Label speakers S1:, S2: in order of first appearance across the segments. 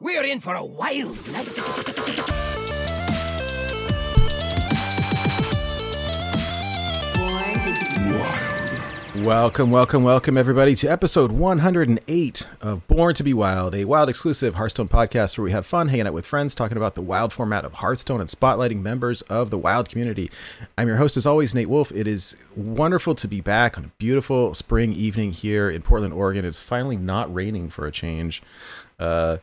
S1: We're in for a wild night.
S2: Welcome, welcome, welcome, everybody, to episode 108 of Born to Be Wild, a wild exclusive Hearthstone podcast where we have fun hanging out with friends, talking about the wild format of Hearthstone and spotlighting members of the wild community. I'm your host, as always, Nate Wolf. It is wonderful to be back on a beautiful spring evening here in Portland, Oregon. It's finally not raining for a change. Uh,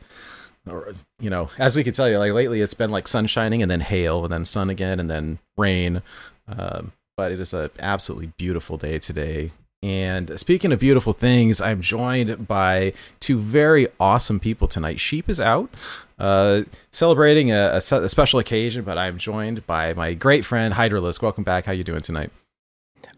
S2: or you know, as we can tell you, like lately, it's been like sun shining and then hail and then sun again and then rain. Um, but it is an absolutely beautiful day today. And speaking of beautiful things, I'm joined by two very awesome people tonight. Sheep is out, uh, celebrating a, a, a special occasion, but I'm joined by my great friend Hydralisk. Welcome back. How you doing tonight?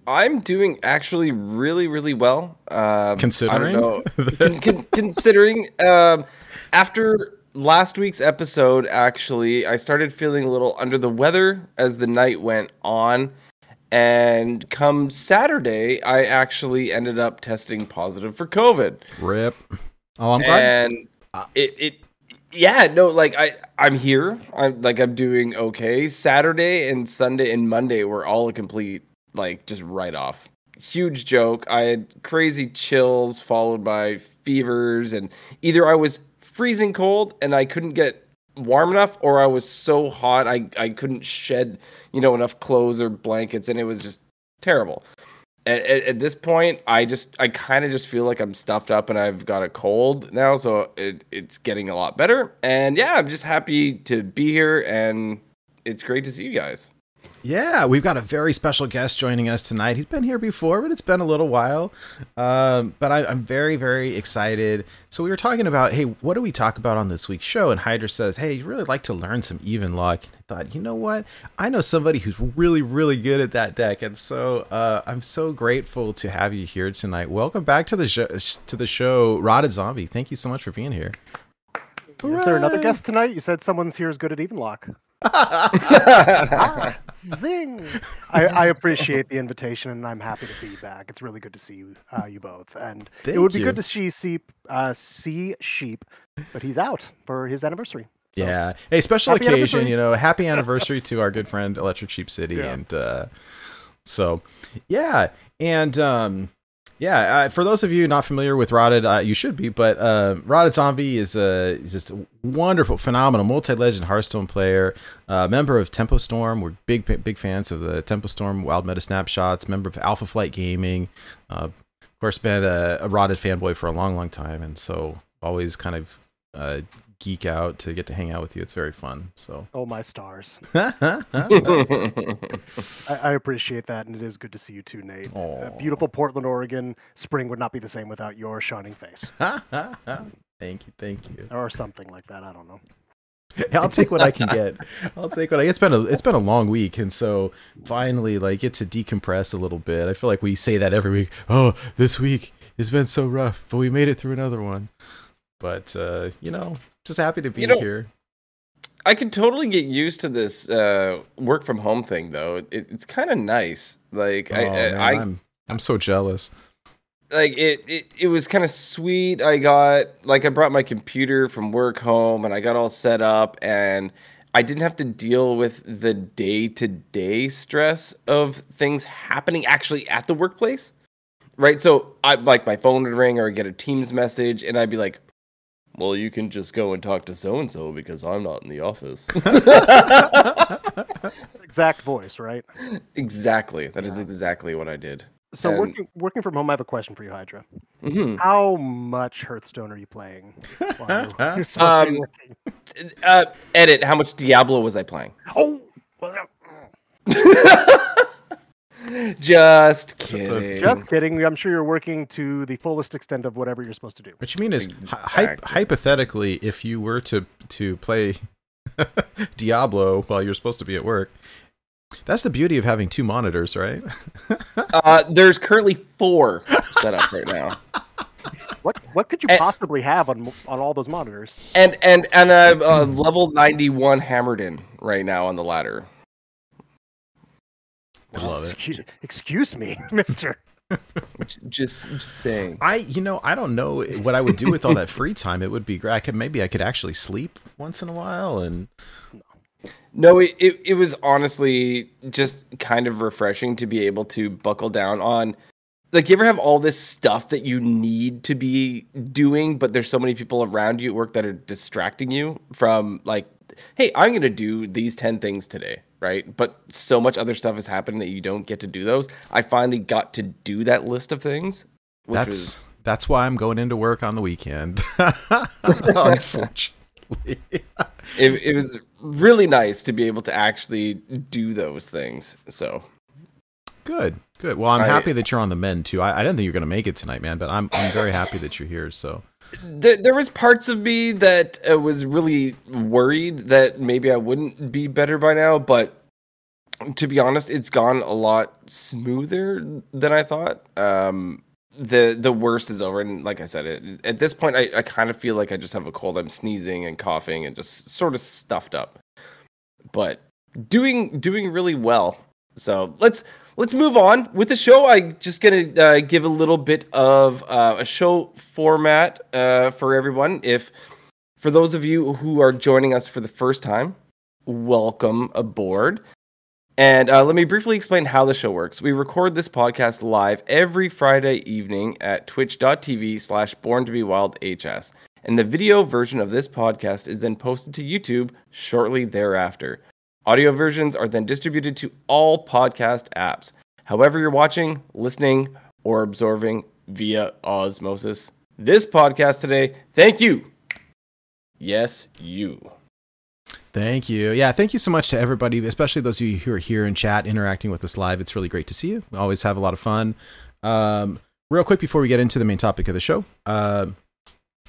S3: I'm doing actually really, really well. Um,
S2: Considering?
S3: I don't know. Con- con- considering, um, after last week's episode, actually, I started feeling a little under the weather as the night went on. And come Saturday, I actually ended up testing positive for COVID.
S2: Rip. Oh, I'm glad.
S3: And uh, it, it, yeah, no, like I, I'm here. I'm like I'm doing okay. Saturday and Sunday and Monday were all a complete like just write off. Huge joke. I had crazy chills followed by fevers, and either I was freezing cold and I couldn't get warm enough, or I was so hot I I couldn't shed you know enough clothes or blankets, and it was just terrible. At, at, at this point, I just I kind of just feel like I'm stuffed up and I've got a cold now, so it, it's getting a lot better. And yeah, I'm just happy to be here, and it's great to see you guys.
S2: Yeah, we've got a very special guest joining us tonight. He's been here before, but it's been a little while. Um, but I, I'm very, very excited. So we were talking about, hey, what do we talk about on this week's show? And Hydra says, hey, you really like to learn some even lock. And I thought, you know what? I know somebody who's really, really good at that deck, and so uh, I'm so grateful to have you here tonight. Welcome back to the show, to the show, Rotted Zombie. Thank you so much for being here.
S4: Is there another guest tonight? You said someone's here is good at even lock. Zing! I, I appreciate the invitation, and I'm happy to be back. It's really good to see you, uh, you both, and
S2: Thank
S4: it would be
S2: you.
S4: good to see sheep, uh, see sheep, but he's out for his anniversary. So,
S2: Yeah. Hey, special
S4: Happy
S2: occasion, you know, happy anniversary to our good friend Electric Sheep City.
S4: Yeah.
S2: And uh, so, yeah. And um, yeah, uh, for those of you not familiar with Rotted, uh, you should be, but uh, Rotted Zombie is a just a wonderful, phenomenal multi legend Hearthstone player, uh, member of Tempo Storm. We're big, big fans of the Tempo Storm Wild Meta Snapshots, member of Alpha Flight Gaming. Uh, of course, been a, a Rotted fanboy for a long, long time. And so, always kind of uh, geek out to get to hang out with you. It's very fun. So,
S4: Oh my stars! I, I appreciate that, and it is good to see you too, Nate. Uh, beautiful Portland, Oregon. Spring would not be the same without your shining face, thank
S2: you, thank you.
S4: or something like that. I don't know.
S2: I'll take what I can get. I'll take what I. It's been a it's been a long week, and so finally, like, get to decompress a little bit. I feel like we say that every week. Oh, this week it's been so rough, but we made it through another one. But uh, you know, just happy to be
S3: You know-
S2: here.
S3: I could totally get used to this uh, work from home thing, though. It, it's kind of nice. Like
S2: Oh,
S3: I,
S2: man,
S3: I,
S2: I'm I'm so jealous.
S3: like it, it it was kind of sweet i got like i brought my computer from work home and i got all set up and i didn't have to deal with the day-to-day stress of things happening actually at the workplace right so i like my phone would ring or I'd get a teams message and i'd be like well you can just go and talk to so and so because i'm not in the office
S4: Exact voice, right?
S3: exactly that is
S4: Yeah.
S3: exactly what i did
S4: So
S3: And-
S4: working working from home, I have a question for you, Hydra.
S3: hmm
S4: How much Hearthstone are you playing? While you're, you're supposed to be
S3: Um, uh edit how much diablo was i playing
S4: Oh, well,
S3: Just
S2: Is it the-
S3: kidding.
S4: just kidding. I'm sure you're working to the fullest extent of whatever you're supposed to do.
S2: What you mean is, hy- hypothetically, if you were to to play Diablo while you're supposed to be at work, that's the beauty of having two monitors, right?
S3: Uh, there's currently four set up right now,
S4: What what could you
S3: Eh.
S4: possibly have on on all those monitors?
S3: and and and I'm uh, level 91 Hammerdin right now on the ladder.
S2: I love it.
S4: Excuse, excuse me, Mister.
S3: just, just saying.
S2: I, you know, I don't know what I would do with all that free time. It would be great. I could maybe I could actually sleep once in a while, and
S3: No, it, it, it was honestly just kind of refreshing to be able to buckle down on. Like, you ever have all this stuff that you need to be doing, but there's so many people around you at work that are distracting you from, like, hey, I'm going to do these 10 things today, right? But so much other stuff is happening that you don't get to do those. I finally got to do that list of things, which
S2: that's
S3: was
S2: that's why I'm going into work on the weekend. Unfortunately,
S3: it, it was really nice to be able to actually do those things. So
S2: good, good. Well, I'm
S3: I-
S2: happy that you're on the mend too. I, I didn't think you're going to make it tonight, man, but I'm I'm very happy that you're here. So
S3: there, there was parts of me that uh, was really worried that maybe I wouldn't be better by now, but to be honest, it's gone a lot smoother than I thought. Um, the the worst is over, and like I said, it, at this point, I, I kind of feel like I just have a cold. I'm sneezing and coughing and just sort of stuffed up, but doing doing really well. So let's let's move on with the show. I'm just gonna uh, give a little bit of uh, a show format uh, for everyone. If for those of you who are joining us for the first time, welcome aboard. And uh, let me briefly explain how the show works. We record this podcast live every Friday evening at twitch.tv slash born to be wild HS. And the video version of this podcast is then posted to YouTube shortly thereafter. Audio versions are then distributed to all podcast apps. However, you're watching, listening, or absorbing via osmosis. This podcast today, thank you. Yes, you.
S2: Thank you. Yeah, thank you so much to everybody, especially those of you who are here in chat interacting with us live. It's really great to see you. We always have a lot of fun. Um, real quick before we get into the main topic of the show, uh,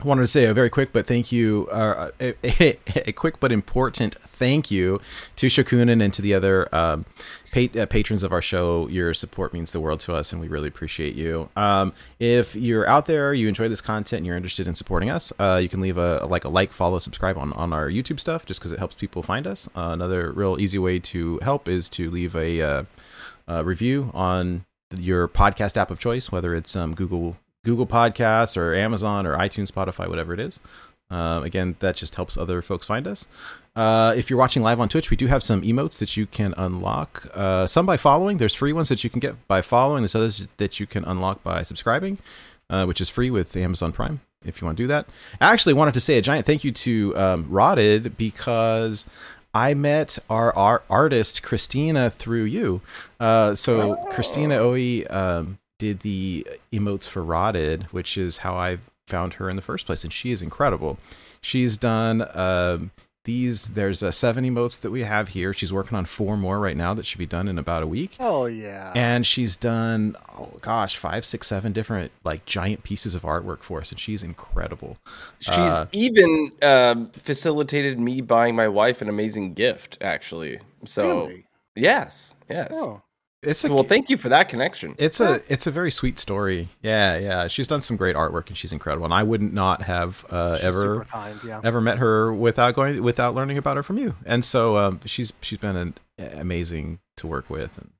S2: I wanted to say a very quick but thank you, uh, a, a, a quick but important thank you to Shokunin and to the other um, pa- uh, patrons of our show. Your support means the world to us, and we really appreciate you. Um, if you're out there, you enjoy this content, and you're interested in supporting us, uh, you can leave a like a like, follow, subscribe on on our YouTube stuff, just because it helps people find us. Uh, another real easy way to help is to leave a, uh, a review on your podcast app of choice, whether it's um, Google Google Podcasts or Amazon or iTunes, Spotify, whatever it is. Um, again, that just helps other folks find us. Uh, if you're watching live on Twitch, we do have some emotes that you can unlock. Uh, some by following. There's free ones that you can get by following. There's others that you can unlock by subscribing, uh, which is free with Amazon Prime if you want to do that. I actually wanted to say a giant thank you to um, Rotted because I met our, our artist Christina through you. Uh, so Christina Oe um, did the emotes for Rotted, which is how I found her in the first place, and she is incredible. She's done um, these. There's uh, seven emotes that we have here. She's working on four more right now that should be done in about a week
S4: Oh yeah.
S2: and she's done oh gosh five six seven different like giant pieces of artwork for us and she's incredible
S3: She's
S2: Uh,
S3: even um, facilitated me buying my wife an amazing gift, actually. So,
S4: Really?
S3: yes, yes.
S4: Oh.
S2: It's a
S3: well, thank you for that connection.
S2: it's a it's a very sweet story yeah yeah she's done some great artwork and she's incredible and i would not have uh, ever
S4: kind, yeah.
S2: ever met her without going without learning about her from you and so um, she's she's been an, amazing to work with and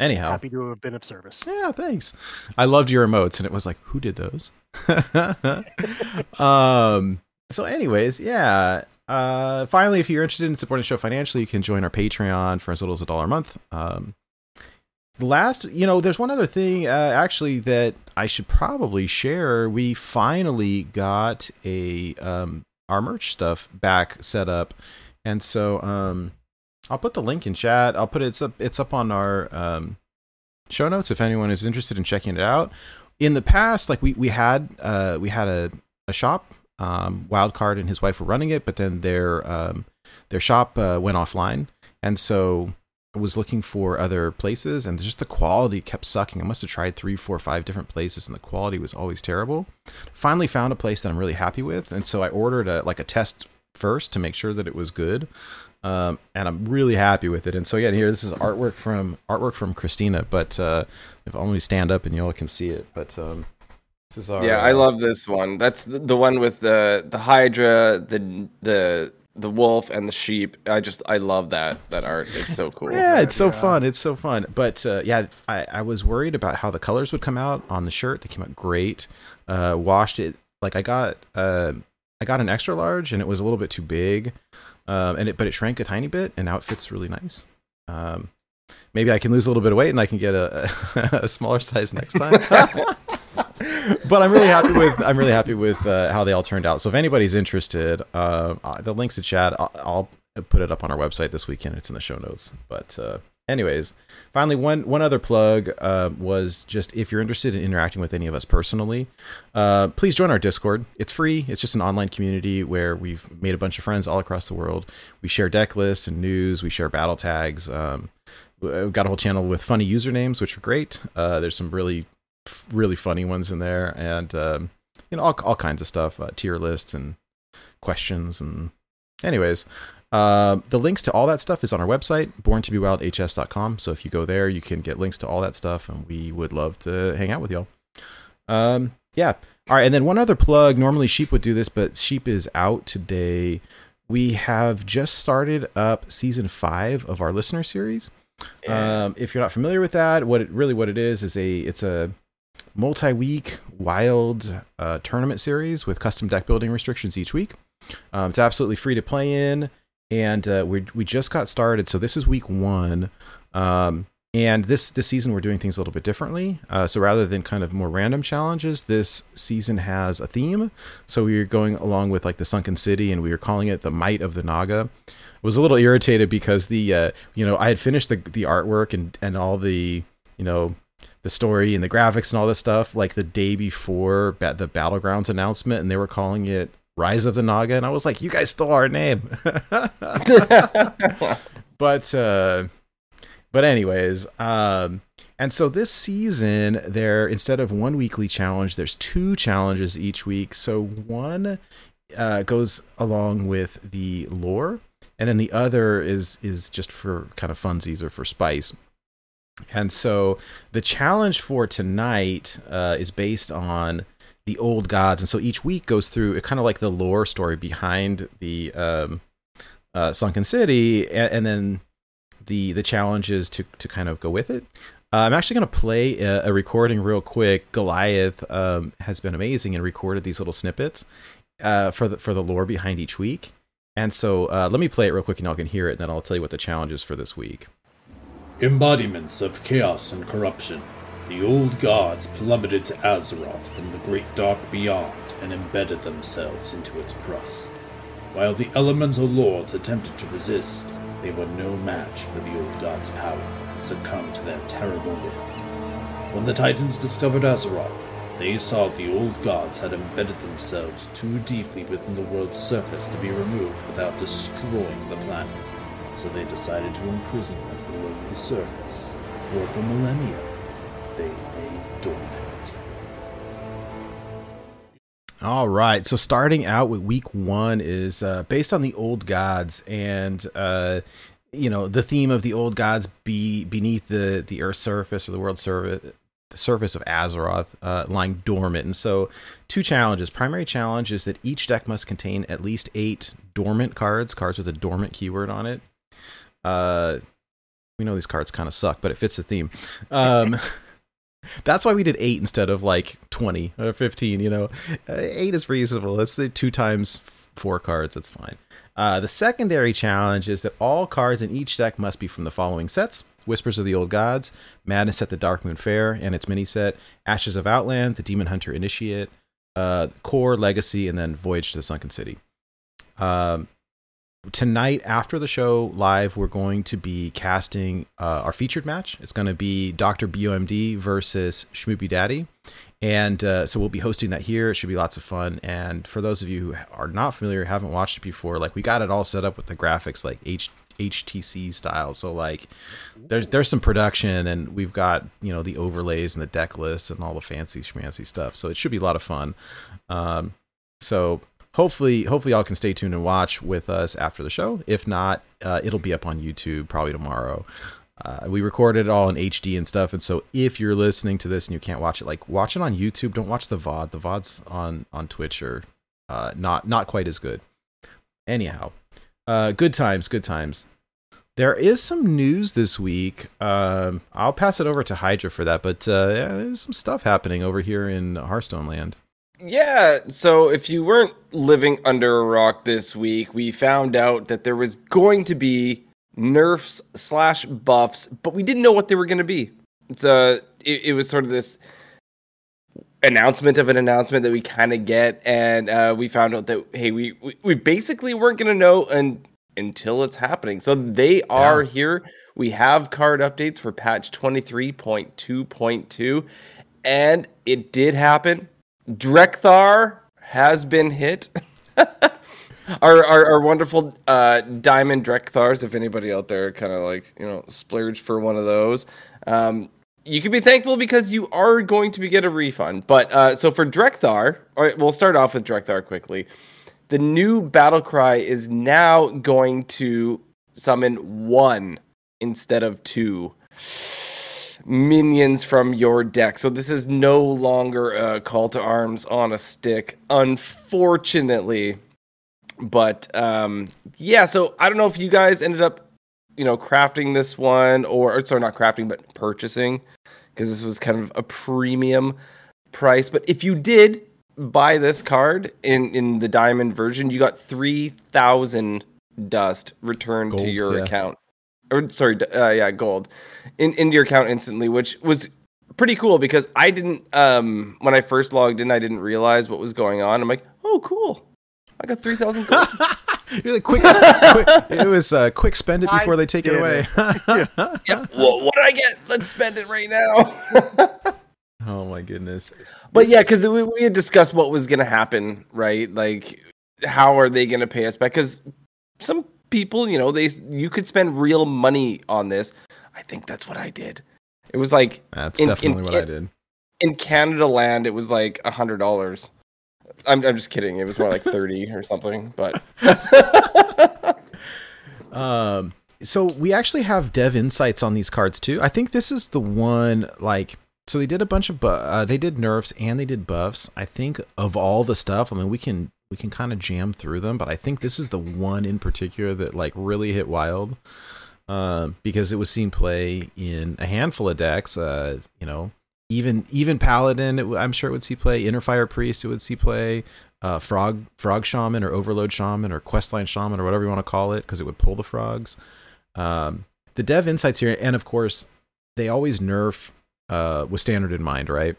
S2: anyhow
S4: Happy to have been of service.
S2: Yeah, thanks. I loved your emotes, and it was like, who did those? um. So, anyways, yeah. Uh, finally, if you're interested in supporting the show financially, you can join our Patreon for as little as a dollar a month. Um, the last, you know, there's one other thing uh, actually that I should probably share. We finally got a um, our merch stuff back set up, and so um, I'll put the link in chat. I'll put it, it's up it's up on our um, show notes if anyone is interested in checking it out. In the past, like we we had uh, we had a a shop. Um, Wildcard and his wife were running it, but then their um, their shop uh, went offline, and so was looking for other places, and just the quality kept sucking. I must have tried three, four, five different places, and the quality was always terrible. Finally, found a place that I'm really happy with, and so I ordered a like a test first to make sure that it was good, um, and I'm really happy with it. And so yeah, here this is artwork from artwork from Christina, but uh, if only stand up and y'all can see it, but um, this is our
S3: yeah, I
S2: uh,
S3: love this one. That's the, the one with the the Hydra, the the the wolf and the sheep. I just I love that that art. It's so cool.
S2: Yeah, it's so
S4: Yeah.
S2: fun. It's so fun. But uh, yeah, I, I was worried about how the colors would come out on the shirt. They came out great. Uh, washed it like I got uh, I got an extra large and it was a little bit too big, um, and it but it shrank a tiny bit and now it fits really nice. Um, maybe I can lose a little bit of weight and I can get a, a smaller size next time. but I'm really happy with I'm really happy with uh, how they all turned out. So if anybody's interested, uh, uh, the links to chat, I'll, I'll put it up on our website this weekend. It's in the show notes. But uh, anyways, finally, one one other plug uh, was just if you're interested in interacting with any of us personally, uh, please join our Discord. It's free. It's just an online community where we've made a bunch of friends all across the world. We share deck lists and news. We share battle tags. Um, we've got a whole channel with funny usernames, which are great. Uh, there's some really really funny ones in there, and um, you know all all kinds of stuff, uh, tier lists and questions and anyways. Uh, the links to all that stuff is on our website, borntobewildhs.com. So if you go there, you can get links to all that stuff, and we would love to hang out with y'all. Um, yeah. All right. And then one other plug. Normally, Sheep would do this, but Sheep is out today. We have just started up season five of our listener series. Um, if you're not familiar with that, what it really what it is is a it's a multi-week wild uh, tournament series with custom deck building restrictions each week. Um, it's absolutely free to play in, and uh, we we just got started, so this is week one. Um, and this this season we're doing things a little bit differently. Uh, so rather than kind of more random challenges, this season has a theme. So we are going along with like the sunken city, and we are calling it the might of the Naga. I was a little irritated because the uh, you know I had finished the the artwork and and all the you know the story and the graphics and all this stuff like the day before ba- the battlegrounds announcement, and they were calling it Rise of the Naga, and I was like, you guys stole our name. but uh, but anyways, um, and so this season there instead of one weekly challenge, there's two challenges each week. So one uh, goes along with the lore, and then the other is is just for kind of funsies or for spice. And so the challenge for tonight uh, is based on the old gods, and so each week goes through kind of like the lore story behind the um, uh, sunken city, and, and then the the challenges to to kind of go with it. Uh, I'm actually going to play a, a recording real quick. Goliath um, has been amazing and recorded these little snippets uh, for the for the lore behind each week. And so uh, let me play it real quick, and y'all can hear it, and then I'll tell you what the challenge is for this week.
S5: Embodiments of chaos and corruption, the old gods plummeted to Azeroth from the great dark beyond and embedded themselves into its crust. While the elemental lords attempted to resist, they were no match for the old gods' power and succumbed to their terrible will. When the Titans discovered Azeroth, they saw the old gods had embedded themselves too deeply within the world's surface to be removed without destroying the planet, so they decided to imprison them the surface, where for millennia they lay dormant.
S2: All right. So starting out with week one is uh, based on the old gods, and uh, you know the theme of the old gods be beneath the the Earth's surface or the world's surface. The surface of Azeroth uh, lying dormant. And so, two challenges. Primary challenge is that each deck must contain at least eight dormant cards, cards with a dormant keyword on it. Uh, we know these cards kind of suck, but it fits the theme. Um, that's why we did eight instead of like 20 or 15, you know. Uh, eight is reasonable. Let's say two times four cards. That's fine. Uh, the secondary challenge is that all cards in each deck must be from the following sets Whispers of the Old Gods, Madness at the Dark Moon Fair and its mini set, Ashes of Outland, the Demon Hunter Initiate, uh, Core, Legacy, and then Voyage to the Sunken City. Um, tonight after the show live we're going to be casting uh, our featured match. It's going to be dr bomd versus shmoopy daddy. And uh, so we'll be hosting that here. It should be lots of fun. And for those of you who are not familiar haven't watched it before like we got it all set up with the graphics like H- htc style. So like there's there's some production and we've got you know the overlays and the deck lists and all the fancy schmancy stuff. So it should be a lot of fun. Um, so hopefully hopefully y'all can stay tuned and watch with us after the show if not uh, it'll be up on youtube probably tomorrow uh, we recorded it all in hd and stuff and so if you're listening to this and you can't watch it like watch it on youtube don't watch the vod the vods on on twitch are uh, not not quite as good anyhow Uh, good times, good times. There is some news this week. Um, I'll pass it over to Hydra for that, but uh, yeah, there's some stuff happening over here in Hearthstone Land.
S3: Yeah, so if you weren't living under a rock this week, we found out that there was going to be nerfs slash buffs, but we didn't know what they were going to be. It's uh, it, it was sort of this announcement of an announcement that we kind of get, and uh, we found out that hey, we we, we basically weren't going to know and until it's happening. So they are
S2: Yeah.
S3: here. We have card updates for patch twenty three point two point two, and it did happen. Drekthar has been hit. our, our our wonderful uh, diamond Drekthars. If anybody out there kind of like you know splurged for one of those, um, you can be thankful because you are going to be get a refund. But uh, so for Drekthar, all right, we'll start off with Drekthar quickly. The new battle cry is now going to summon one instead of two minions from your deck. So this is no longer a call to arms on a stick, unfortunately. But um, yeah, so I don't know if you guys ended up, you know, crafting this one or, or sorry, not crafting, but purchasing because this was kind of a premium price. But if you did buy this card in in the diamond version, you got three thousand dust returned to your
S2: yeah.
S3: account. Or sorry, uh, yeah, gold in into your account instantly, which was pretty cool because I didn't um when I first logged in, I didn't realize what was going on. I'm like, oh, cool, I got three thousand gold.
S2: You're like, quick, quick, it was uh, quick spend it
S4: I
S2: before they take it
S4: did
S2: away.
S3: yeah, well, what did I get? Let's spend it right now.
S2: oh my goodness.
S3: But yeah, because we, we had discussed what was going to happen, right? Like, how are they going to pay us back? Because some people, you know, they you could spend real money on this. I think that's what I did. It was like
S2: That's
S3: In- in
S2: definitely what I did.
S3: in Canada land, it was like a hundred dollars. I'm I'm just kidding. It was more like thirty or something. But
S2: Um, so we actually have dev insights on these cards too. I think this is the one like so they did a bunch of bu- uh, they did nerfs and they did buffs. I think of all the stuff, I mean we can we can kind of jam through them, but I think this is the one in particular that like really hit wild. Um, because it was seen play in a handful of decks. Uh, you know, even even Paladin, it, I'm sure it would see play. Inner Fire Priest, it would see play. Uh, frog Frog Shaman or Overload Shaman or Questline Shaman or whatever you want to call it, because it would pull the frogs. Um, the dev insights here, and of course, they always nerf uh, with standard in mind, right?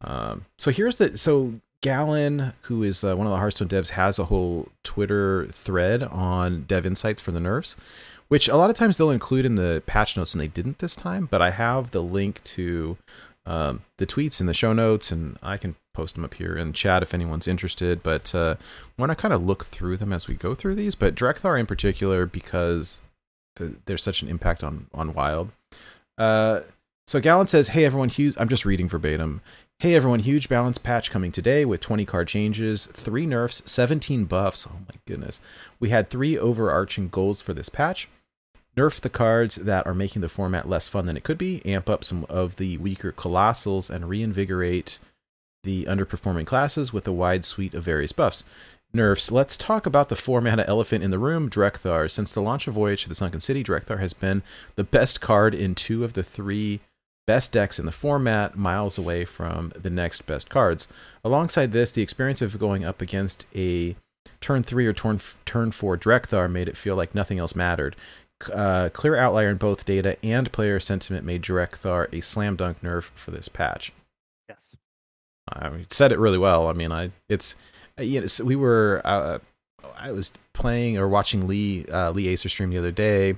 S2: Um, so here's the so Gallon, who is uh, one of the Hearthstone devs, has a whole Twitter thread on dev insights for the nerfs, which a lot of times they'll include in the patch notes, and they didn't this time. But I have the link to um, the tweets in the show notes, and I can post them up here in chat if anyone's interested. But uh, want to kind of look through them as we go through these. But Drekthar in particular, because the, there's such an impact on on Wild. Uh, so Gallon says, "Hey everyone, huge." I'm just reading verbatim. Hey everyone, huge balance patch coming today with 20 card changes, three nerfs, 17 buffs. Oh my goodness. We had three overarching goals for this patch. Nerf the cards that are making the format less fun than it could be, amp up some of the weaker colossals, and reinvigorate the underperforming classes with a wide suite of various buffs. Nerfs. Let's talk about the four mana elephant in the room, Drekthar. Since the launch of Voyage to the Sunken City, Drekthar has been the best card in two of the three best decks in the format, miles away from the next best cards. Alongside this, the experience of going up against a turn three or turn turn four Drekthar made it feel like nothing else mattered. Uh, clear outlier in both data and player sentiment made Drekthar a slam dunk nerf for this patch.
S4: Yes.
S2: I mean, said it really well. I mean, I it's uh, you know so we were uh, I was playing or watching Lee uh, Lee Acer stream the other day,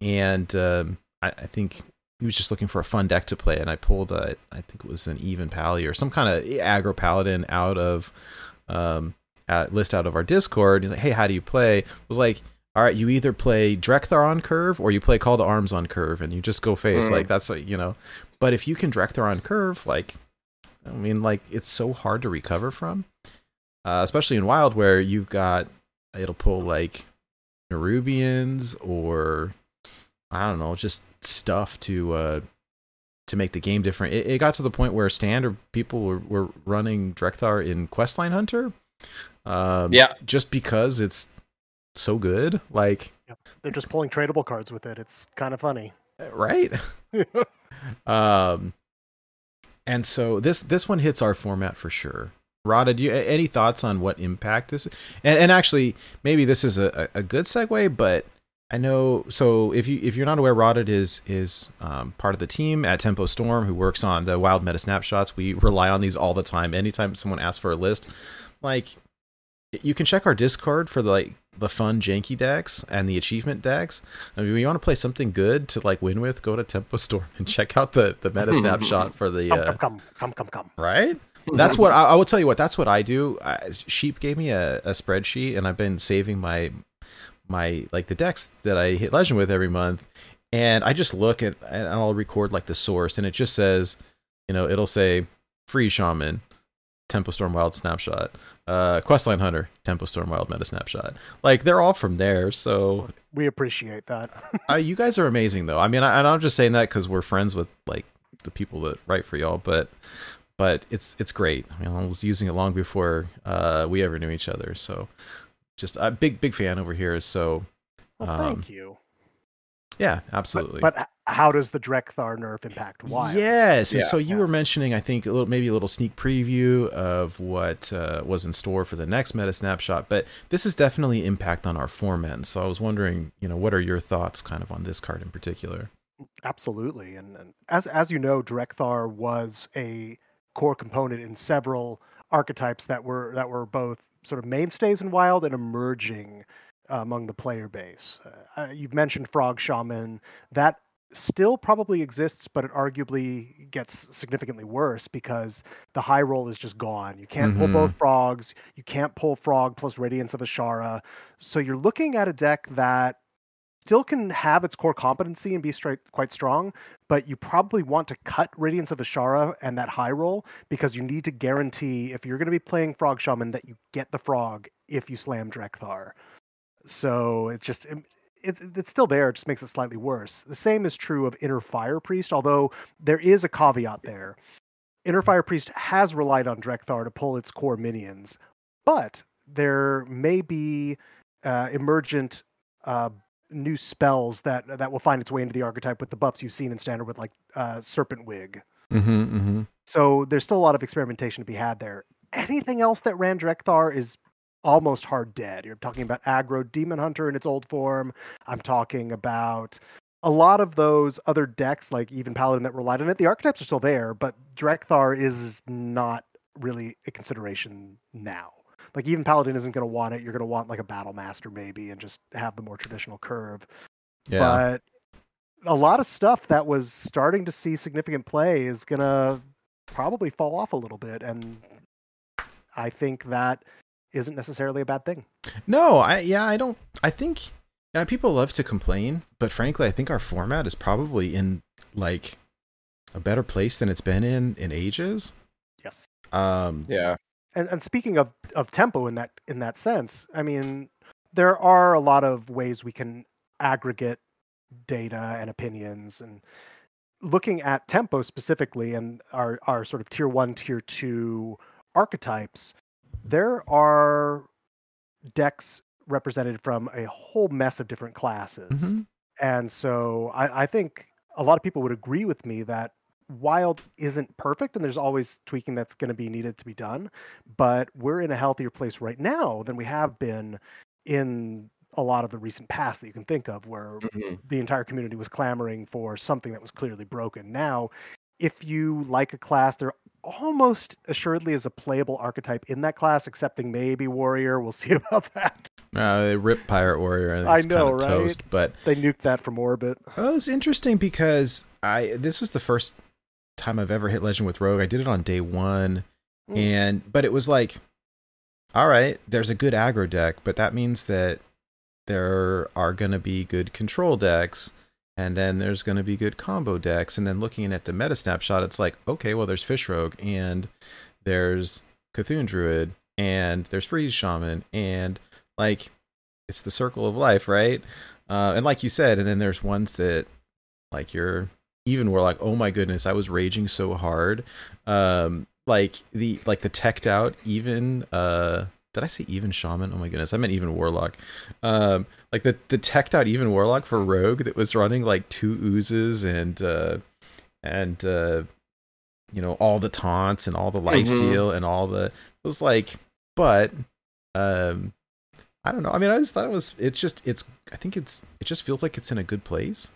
S2: and um, I, I think he was just looking for a fun deck to play, and I pulled a, I think it was an even pally or some kind of aggro paladin out of um uh, list out of our Discord. He's like, hey, how do you play? I was like. All right, you either play Drekthar on curve or you play Call to Arms on curve, and you just go face.
S3: Mm.
S2: Like that's like, you know. But if you can Drekthar on curve, like I mean, like it's so hard to recover from, uh, especially in Wild where you've got it'll pull like Nerubians or I don't know, just stuff to uh, to make the game different. It, it got to the point where standard people were, were running Drekthar in Questline Hunter, um,
S3: Yeah.
S2: just because it's so good. Like,
S4: They're just pulling tradable cards with it. It's kind of funny.
S2: right? um, and so this this one hits our format for sure. Rada, do you any thoughts on what impact this? And and actually, maybe this is a, a a good segue, but I know. So if you if you're not aware, Rada is is um, part of the team at Tempo Storm who works on the Wild Meta snapshots. We rely on these all the time. Anytime someone asks for a list, like you can check our Discord for the like the fun janky decks and the achievement decks. I mean, you want to play something good to like win with, go to Tempo Storm and check out the the meta snapshot for the
S4: Come,
S2: uh,
S4: come, come, come, come, come.
S2: right. That's what I, I will tell you. What that's what I do. I, Sheep gave me a, a spreadsheet, and I've been saving my my like the decks that I hit legend with every month, and I just look at and I'll record like the source, and it just says, you know, it'll say freeze shaman, Tempo Storm Wild snapshot, uh, Questline Hunter, Tempo Storm Wild meta snapshot. Like they're all from there. So
S4: We appreciate that.
S2: uh, you guys are amazing, though. I mean, I, and I'm just saying that because we're friends with like the people that write for y'all, but but it's it's great. I mean, I was using it long before uh, we ever knew each other. So just a big big fan over here. So
S4: Well,
S2: Um,
S4: thank you.
S2: yeah, absolutely.
S4: but h- how does the Drekthar nerf impact Wild?
S2: Yes, and so you
S4: Yeah.
S2: were mentioning, I think, a little maybe a little sneak preview of what uh, was in store for the next meta snapshot, but this is definitely impact on our format. So I was wondering, you know, what are your thoughts, kind of, on this card in particular?
S4: Absolutely, and, and as as you know, Drekthar was a core component in several archetypes that were that were both sort of mainstays in Wild and emerging uh, among the player base. Uh, you've mentioned Frog Shaman. That still probably exists, but it arguably gets significantly worse because the high roll is just gone. You can't pull
S2: Mhm.
S4: both frogs. You can't pull frog plus Radiance of Azshara. So you're looking at a deck that still can have its core competency and be straight, quite strong, but you probably want to cut Radiance of Azshara and that high roll because you need to guarantee if you're going to be playing Frog Shaman that you get the frog if you slam Drekthar. So it's just it, it's it's still there. It just makes it slightly worse. The same is true of Inner Fire Priest, although there is a caveat there. Inner Fire Priest has relied on Drekthar to pull its core minions, but there may be uh, emergent uh, new spells that that will find its way into the archetype with the buffs you've seen in standard with like uh, Serpent Wig.
S2: Mm-hmm, mm-hmm.
S4: So there's still a lot of experimentation to be had there. Anything else that ran Drekthar is almost hard dead. You're talking about aggro Demon Hunter in its old form. I'm talking about a lot of those other decks, like even Paladin that relied on it. The archetypes are still there, but Drekthar is not really a consideration now. Like even Paladin isn't going to want it. You're going to want like a Battle Master maybe, and just have the more traditional curve
S2: Yeah.
S4: but a lot of stuff that was starting to see significant play is gonna probably fall off a little bit and i think that isn't necessarily a bad thing
S2: No, I yeah, I don't. I think yeah, people love to complain, but frankly, I think our format is probably in like a better place than it's been in in ages.
S4: yes
S2: Um,
S3: Yeah.
S4: And, and speaking of, of tempo in that in that sense i mean there are a lot of ways we can aggregate data and opinions and looking at tempo specifically and our, our sort of tier one tier two archetypes there are decks represented from a whole mess of different classes
S2: mhm.
S4: and so I, I think a lot of people would agree with me that wild isn't perfect and there's always tweaking that's going to be needed to be done but we're in a healthier place right now than we have been in a lot of the recent past that you can think of where
S3: Mhm.
S4: the entire community was clamoring for something that was clearly broken now if you like a class there almost assuredly is a playable archetype in that class excepting maybe warrior we'll see about that
S2: Uh, they rip Pirate Warrior. And
S4: I know, right?
S2: toast, but
S4: they nuked that from orbit
S2: Oh, it's interesting because I this was the first time I've ever hit Legend with Rogue. I did it on day one,
S4: Mm.
S2: and but it was like, all right, there's a good aggro deck, but that means that there are going to be good control decks, and then there's going to be good combo decks, and then looking at the meta snapshot, it's like, okay, well, there's Fish Rogue, and there's Cthulhu Druid, and there's Freeze Shaman, and like, it's the circle of life, right? Uh, and like you said, and then there's ones that like you're even were like, oh my goodness, I was raging so hard. Um, like the like the teched out even uh did I say even shaman? Oh my goodness, I meant even warlock. Um, like the the teched out even warlock for rogue that was running like two oozes and uh, and uh, you know all the taunts and all the life
S3: Mhm.
S2: steal and all the it was like, but um, I don't know. I mean, I just thought it was. It's just it's. I think it's. It just feels like it's in a good place.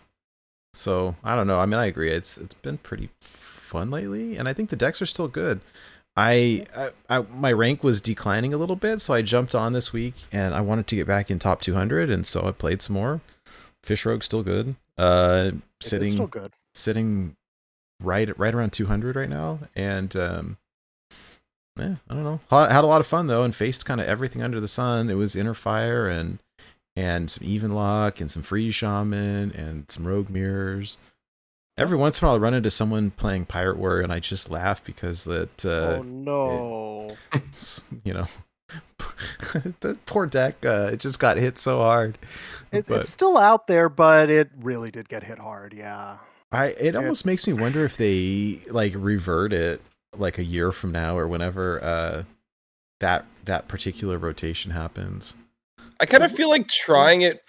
S2: So I don't know. I mean, I agree. It's it's been pretty fun lately, and I think the decks are still good. I, I, I my rank was declining a little bit, so I jumped on this week, and I wanted to get back in top 200, and so I played some more. Fish Rogue still good. Uh, sitting
S4: still good.
S2: sitting right right around 200 right now, and um, yeah, I don't know. Ha- Had a lot of fun though, and faced kind of everything under the sun. It was inner fire and and some even lock and some freeze shaman and some rogue mirrors. Every once in a while, I run into someone playing Pirate War, and I just laugh because that uh,
S4: oh no.
S2: it's, you know the poor deck uh, it just got hit so hard.
S4: It,
S2: But-
S4: it's still out there, but it really did get hit hard. Yeah.
S2: I it almost makes me wonder if they like revert it like a year from now or whenever uh that that particular rotation happens.
S3: I kind of feel like trying it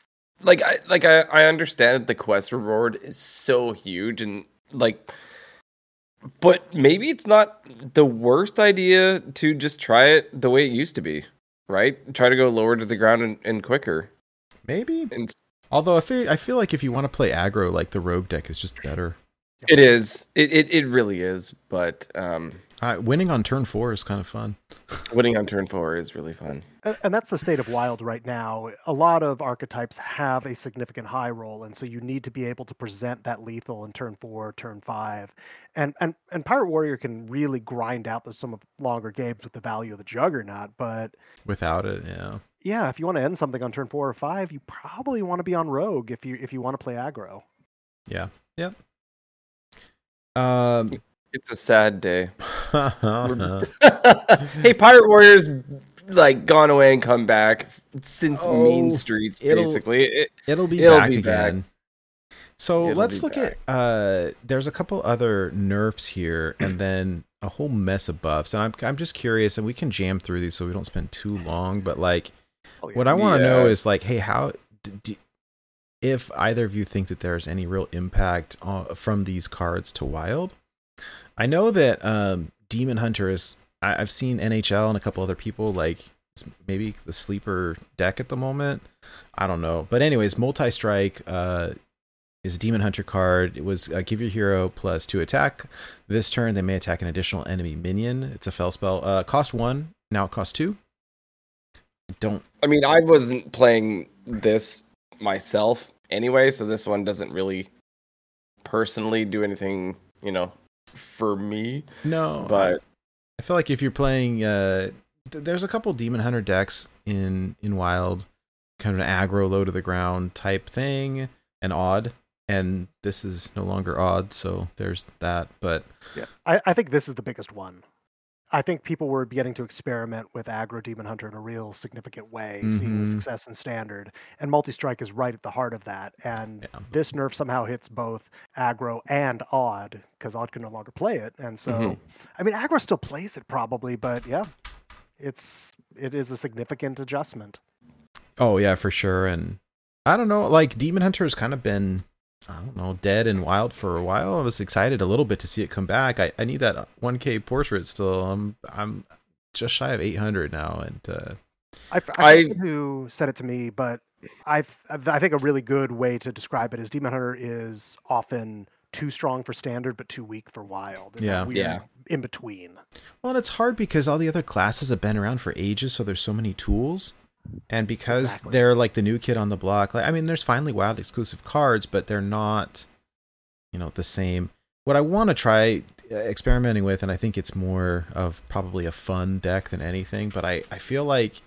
S3: like I like I, I understand that the quest reward is so huge and like but maybe it's not the worst idea to just try it the way it used to be, right? Try to go lower to the ground and, and quicker.
S2: Maybe.
S3: And
S2: Although I feel I feel like if you want to play aggro, like the rogue deck is just better.
S3: it is. It, it it really is, but um
S2: Uh, winning on turn four is kind of fun.
S3: winning on turn 4 is really fun.
S4: A- And that's the state of wild right now. A lot of archetypes have a significant high roll, and so you need to be able to present that lethal in turn four, turn five, and and and Pirate Warrior can really grind out the some of longer games with the value of the Juggernaut. But
S2: Without it, yeah.
S4: yeah, if you want to end something on turn four or five, you probably want to be on Rogue if you if you want to play aggro.
S2: Yeah. Yep. Um
S3: It's a sad day. hey, Pirate Warriors like gone away and come back since
S2: Oh,
S3: Mean Streets
S2: it'll-
S3: basically. It,
S2: It'll be
S3: It'll
S2: back
S3: be back.
S2: again. So
S3: It'll
S2: let's look
S3: back.
S2: at uh there's a couple other nerfs here and then a whole mess of buffs. And I'm I'm just curious and we can jam through these so we don't spend too long, but like
S4: Oh, yeah.
S2: what I want to know is like hey how d- d- if either of you think that there's any real impact uh, from these cards to wild. I know that um Demon Hunter is I, I've seen NHL and a couple other people like maybe the sleeper deck at the moment. I don't know. But anyways, multi strike uh is demon hunter card. It was uh, give your hero plus two attack. This turn they may attack an additional enemy minion. It's a fel spell. Uh cost one, now it costs two. Don't
S3: I mean, I wasn't playing this myself anyway, so this one doesn't really personally do anything, you know, for me.
S2: no
S3: But
S2: I feel like if you're playing, uh, th- there's a couple demon hunter decks in in wild, kind of an aggro low to the ground type thing, and odd. And this is no longer odd, so there's that. But
S4: Yeah, I, I think this is the biggest one. I think people were beginning to experiment with aggro demon hunter in a real significant way, seeing the
S2: Mhm.
S4: success in standard, and multi strike is right at the heart of that. And
S2: Yeah.
S4: this nerf somehow hits both aggro and odd because odd can no longer play it. And so,
S3: Mhm.
S4: I mean, aggro still plays it probably, but yeah, it's it is a significant adjustment.
S2: oh yeah, for sure. And I don't know, like demon hunter has kind of been. I don't know, dead and wild for a while. I was excited a little bit to see it come back. I, I need that 1K portrait still. I'm I'm just shy of 800 now, and uh,
S4: I, f- I
S3: I-
S4: forget who said it to me, but I I think a really good way to describe it is Demon Hunter is often too strong for standard, but too weak for wild. in
S2: Yeah.
S4: weird
S3: Yeah.
S4: In between.
S2: Well, and it's hard because all the other classes have been around for ages, so there's so many tools. And because
S4: Exactly.
S2: they're like the new kid on the block, like I mean, there's finally wild exclusive cards, but they're not, you know, the same. What I want to try uh, experimenting with, and I think it's more of probably a fun deck than anything, but I, I feel like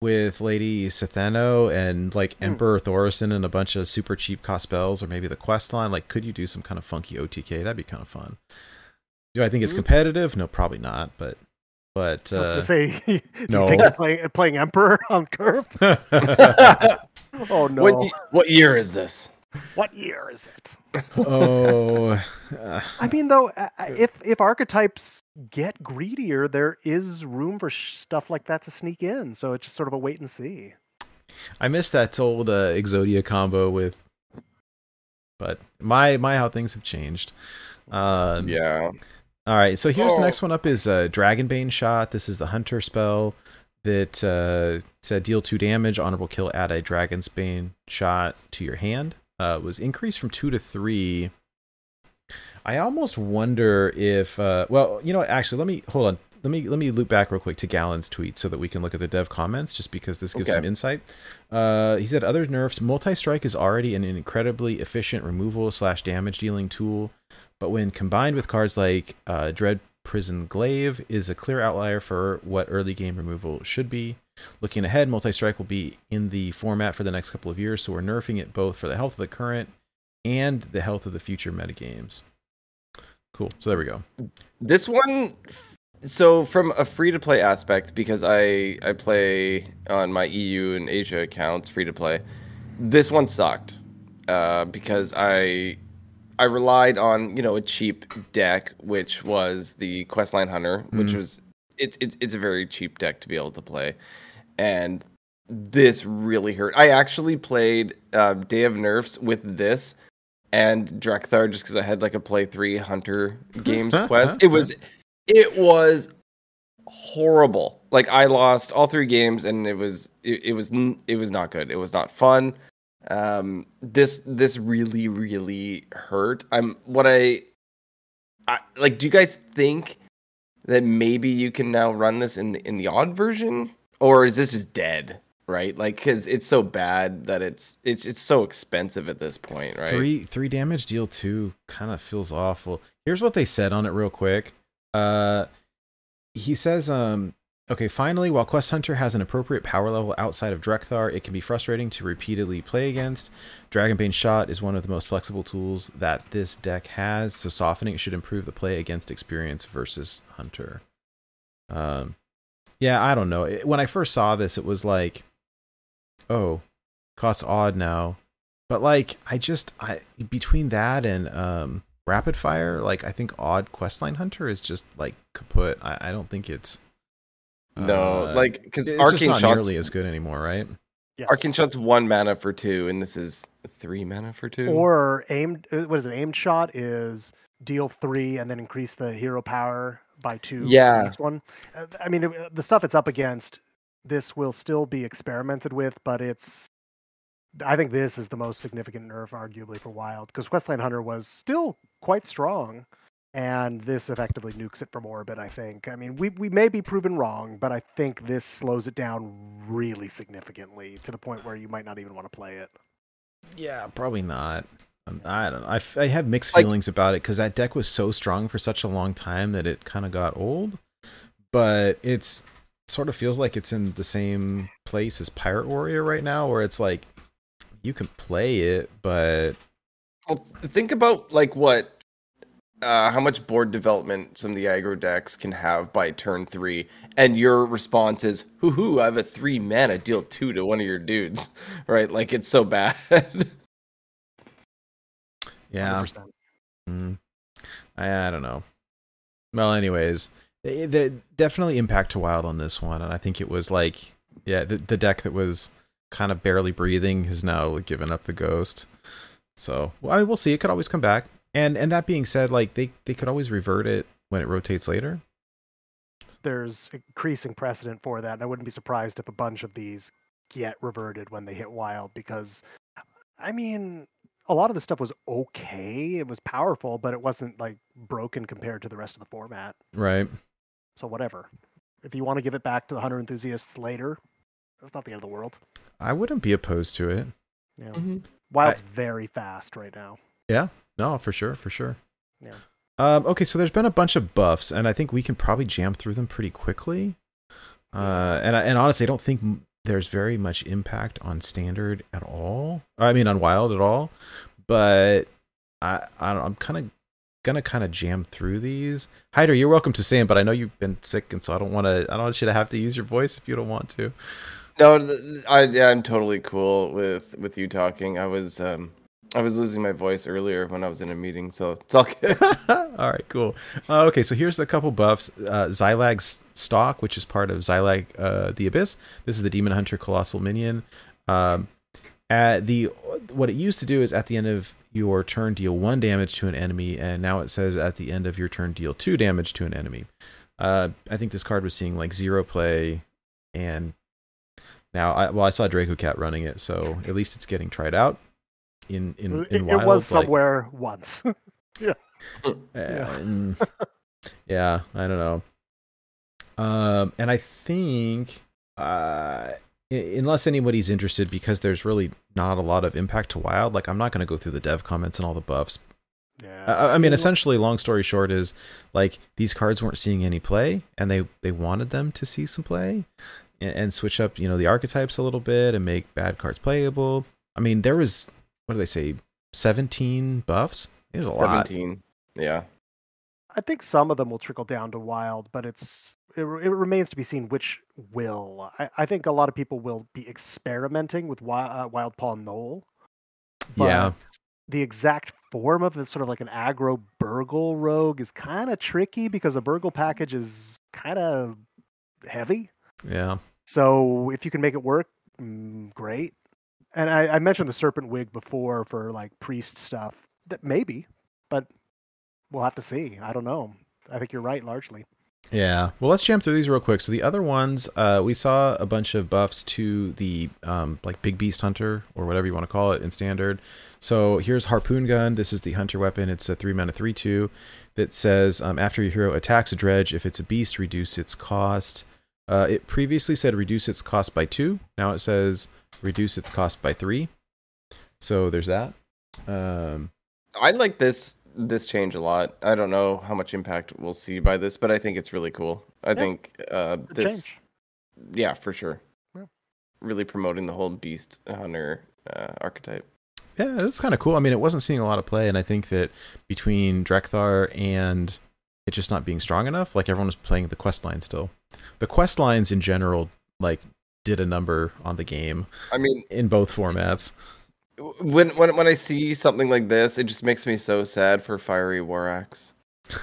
S2: with Lady S'theno and like
S4: Hmm.
S2: Emperor Thaurissan and a bunch of super cheap cost spells, or maybe the quest line, like could you do some kind of funky OTK? That'd be kind of fun. Do I think it's
S4: Mhm.
S2: competitive? No, probably not. But but
S4: I was
S2: uh,
S4: gonna say, do
S2: no.
S4: you think you're playing, playing Emperor on curve? Oh no!
S3: what what year is this?
S4: What year is it?
S2: oh, uh,
S4: I mean, though, uh, uh, if if archetypes get greedier, there is room for stuff like that to sneak in. So it's just sort of a wait and see.
S2: I missed that old uh, Exodia combo with, but my my how things have changed. Um,
S3: Yeah.
S2: All right, so here's the
S3: Oh.
S2: next one up is uh, Dragonbane shot. This is the hunter spell that uh, said deal two damage, honorable kill, add a Dragon's Bane shot to your hand. Uh, it was increased from two to three. I almost wonder if, uh, well, you know, actually, let me hold on. Let me let me loop back real quick to Gallon's tweet so that we can look at the dev comments, just because this gives
S3: Okay.
S2: some insight. Uh, he said other nerfs. Multi strike is already an incredibly efficient removal slash damage dealing tool but when combined with cards like uh, Dread Prison Glaive, is a clear outlier for what early game removal should be. Looking ahead, Multi Strike will be in the format for the next couple of years, so we're nerfing it both for the health of the current and the health of the future metagames. Cool. So there we go.
S3: This one so from a free to play aspect because I I play on my EU and Asia accounts free to play. This one sucked. Uh, because I I relied on, you know, a cheap deck which was the Questline Hunter, which
S2: Mhm.
S3: was it's it's it's a very cheap deck to be able to play. And this really hurt. I actually played uh, Day of Nerfs with this and Drekthar just because I had like a play three Hunter games quest. It was it was horrible. Like I lost all three games and it was it, it was it was not good. It was not fun. Um this this really really hurt. I'm what I I like do you guys think that maybe you can now run this in the, in the odd version or is this just dead? Right? Like cuz it's so bad that it's it's it's so expensive at this point, right?
S2: Three three damage deal two kind of feels awful. Here's what they said on it real quick. Uh he says um okay, finally while Quest Hunter has an appropriate power level outside of Drekthar, it can be frustrating to repeatedly play against. Dragonbane Shot is one of the most flexible tools that this deck has, so softening should improve the play against experience versus Hunter. Um yeah, I don't know. When I first saw this, it was like oh, costs odd now. But like I just I between that and um rapid fire, like I think odd questline hunter is just like kaput. I, I don't think it's
S3: No,
S2: uh,
S3: like because
S2: it's just
S3: arcane
S2: not
S3: shots
S2: nearly as good anymore, right?
S4: Yes.
S3: Arcane Shot's one mana for two, and this is three mana for two.
S4: Or aimed. uh, What is it? Aimed shot is deal three and then increase the hero power by two. for the
S3: Yeah.
S4: Next one. Uh, I mean, the stuff it's up against, this will still be experimented with, but it's. I think this is the most significant nerf, arguably, for Wild, because Questline Hunter was still quite strong, and this effectively nukes it from orbit. I think. I mean, we we may be proven wrong, but I think this slows it down really significantly to the point where you might not even want to play it.
S2: Yeah, probably not. Um, I don't know. I, f- I have mixed
S3: Like-
S2: feelings about it because that deck was so strong for such a long time that it kind of got old. But it's sort of feels like it's in the same place as Pirate Warrior right now, where it's like you can play it, but
S3: Well, think about like what, uh, how much board development some of the aggro decks can have by turn three, and your response is, "Hoo hoo! I have a three mana deal two to one of your dudes." Right? Like it's so bad.
S2: yeah, Mm, I, I don't know. Well, anyways, the, the definitely impact to wild on this one, and I think it was like, yeah, the, the deck that was kind of barely breathing has now given up the ghost. So well, I mean, we'll see. It could always come back. And and that being said, like they they could always revert it when it rotates later.
S4: there's increasing precedent for that, and I wouldn't be surprised if a bunch of these get reverted when they hit wild because I mean a lot of the stuff was okay. It was powerful, but it wasn't like broken compared to the rest of the format.
S2: Right.
S4: So whatever. If you want to give it back to the hunter enthusiasts later, that's not the end of the world.
S2: I wouldn't be opposed to it.
S4: You know,
S3: Mhm.
S4: Wild's very fast right now.
S2: No, for sure, for sure.
S4: Yeah.
S2: Um, okay, so there's been a bunch of buffs, and I think we can probably jam through them pretty quickly. Uh, and and honestly, I don't think there's very much impact on standard at all. I mean, on wild at all. But I I don't. I'm kind of gonna kind of jam through these. Hyder, you're welcome to say 'em, but I know you've been sick, and so I don't want to. I don't want you to have to use your voice if you don't want to.
S3: No, I yeah, I'm totally cool with with you talking. I was um I was losing my voice earlier when I was in a meeting, so it's all good.
S2: All right, cool. Uh, okay, so here's a couple buffs. Uh, Xhilag's Stalk, which is part of Xhilag uh, the Abyss. This is the Demon Hunter Colossal Minion. Um, at the what it used to do is at the end of your turn deal one damage to an enemy, and now it says at the end of your turn deal two damage to an enemy. Uh, I think this card was seeing like zero play, and now I well I saw Draco Cat running it, so at least it's getting tried out. In in,
S4: it,
S2: in
S4: it
S2: wild,
S4: was
S2: like-
S4: somewhere once.
S2: and- yeah, I don't know. Um, and I think, uh, unless anybody's interested, because there's really not a lot of impact to wild. Like, I'm not going to go through the dev comments and all the buffs.
S4: yeah.
S2: I, I mean, essentially, long story short is like these cards weren't seeing any play, and they they wanted them to see some play, and, and switch up, you know, the archetypes a little bit and make bad cards playable. I mean, there was what do they say, 17 buffs. It was a lot.
S3: Seventeen. Yeah.
S4: I think some of them will trickle down to wild, but it's it, it remains to be seen which will. I, I think a lot of people will be experimenting with wild, uh, Wildpaw Gnoll.
S2: Yeah.
S4: The exact form of it, sort of like an aggro burgle rogue, is kind of tricky because a burgle package is kind of heavy.
S2: Yeah.
S4: So if you can make it work, mm, great. And I, I mentioned the serpent wig before for like priest stuff. That maybe, but we'll have to see. I don't know. I think you're right largely.
S2: Yeah. Well, let's jam through these real quick. So the other ones, uh, we saw a bunch of buffs to the um, like big beast hunter or whatever you want to call it in standard. So here's harpoon gun. This is the hunter weapon. It's a three mana three two that says um, after your hero attacks a dredge, if it's a beast, reduce its cost. Uh, it previously said reduce its cost by two. Now it says reduce its cost by three. So there's that. Um,
S3: I like this this change a lot. I don't know how much impact we'll see by this, but I think it's really cool. I think uh,
S4: Good
S3: this,
S4: change.
S3: yeah, for sure.
S4: Yeah.
S3: Really promoting the whole beast hunter uh, archetype.
S2: Yeah, it's kind of cool. I mean, it wasn't seeing a lot of play, and I think that between Drekthar and it just not being strong enough, like everyone was playing the quest line still. The quest lines in general, like, did a number on the game
S3: I mean,
S2: in both formats.
S3: when when when I see something like this, it just makes me so sad for Fiery War Axe.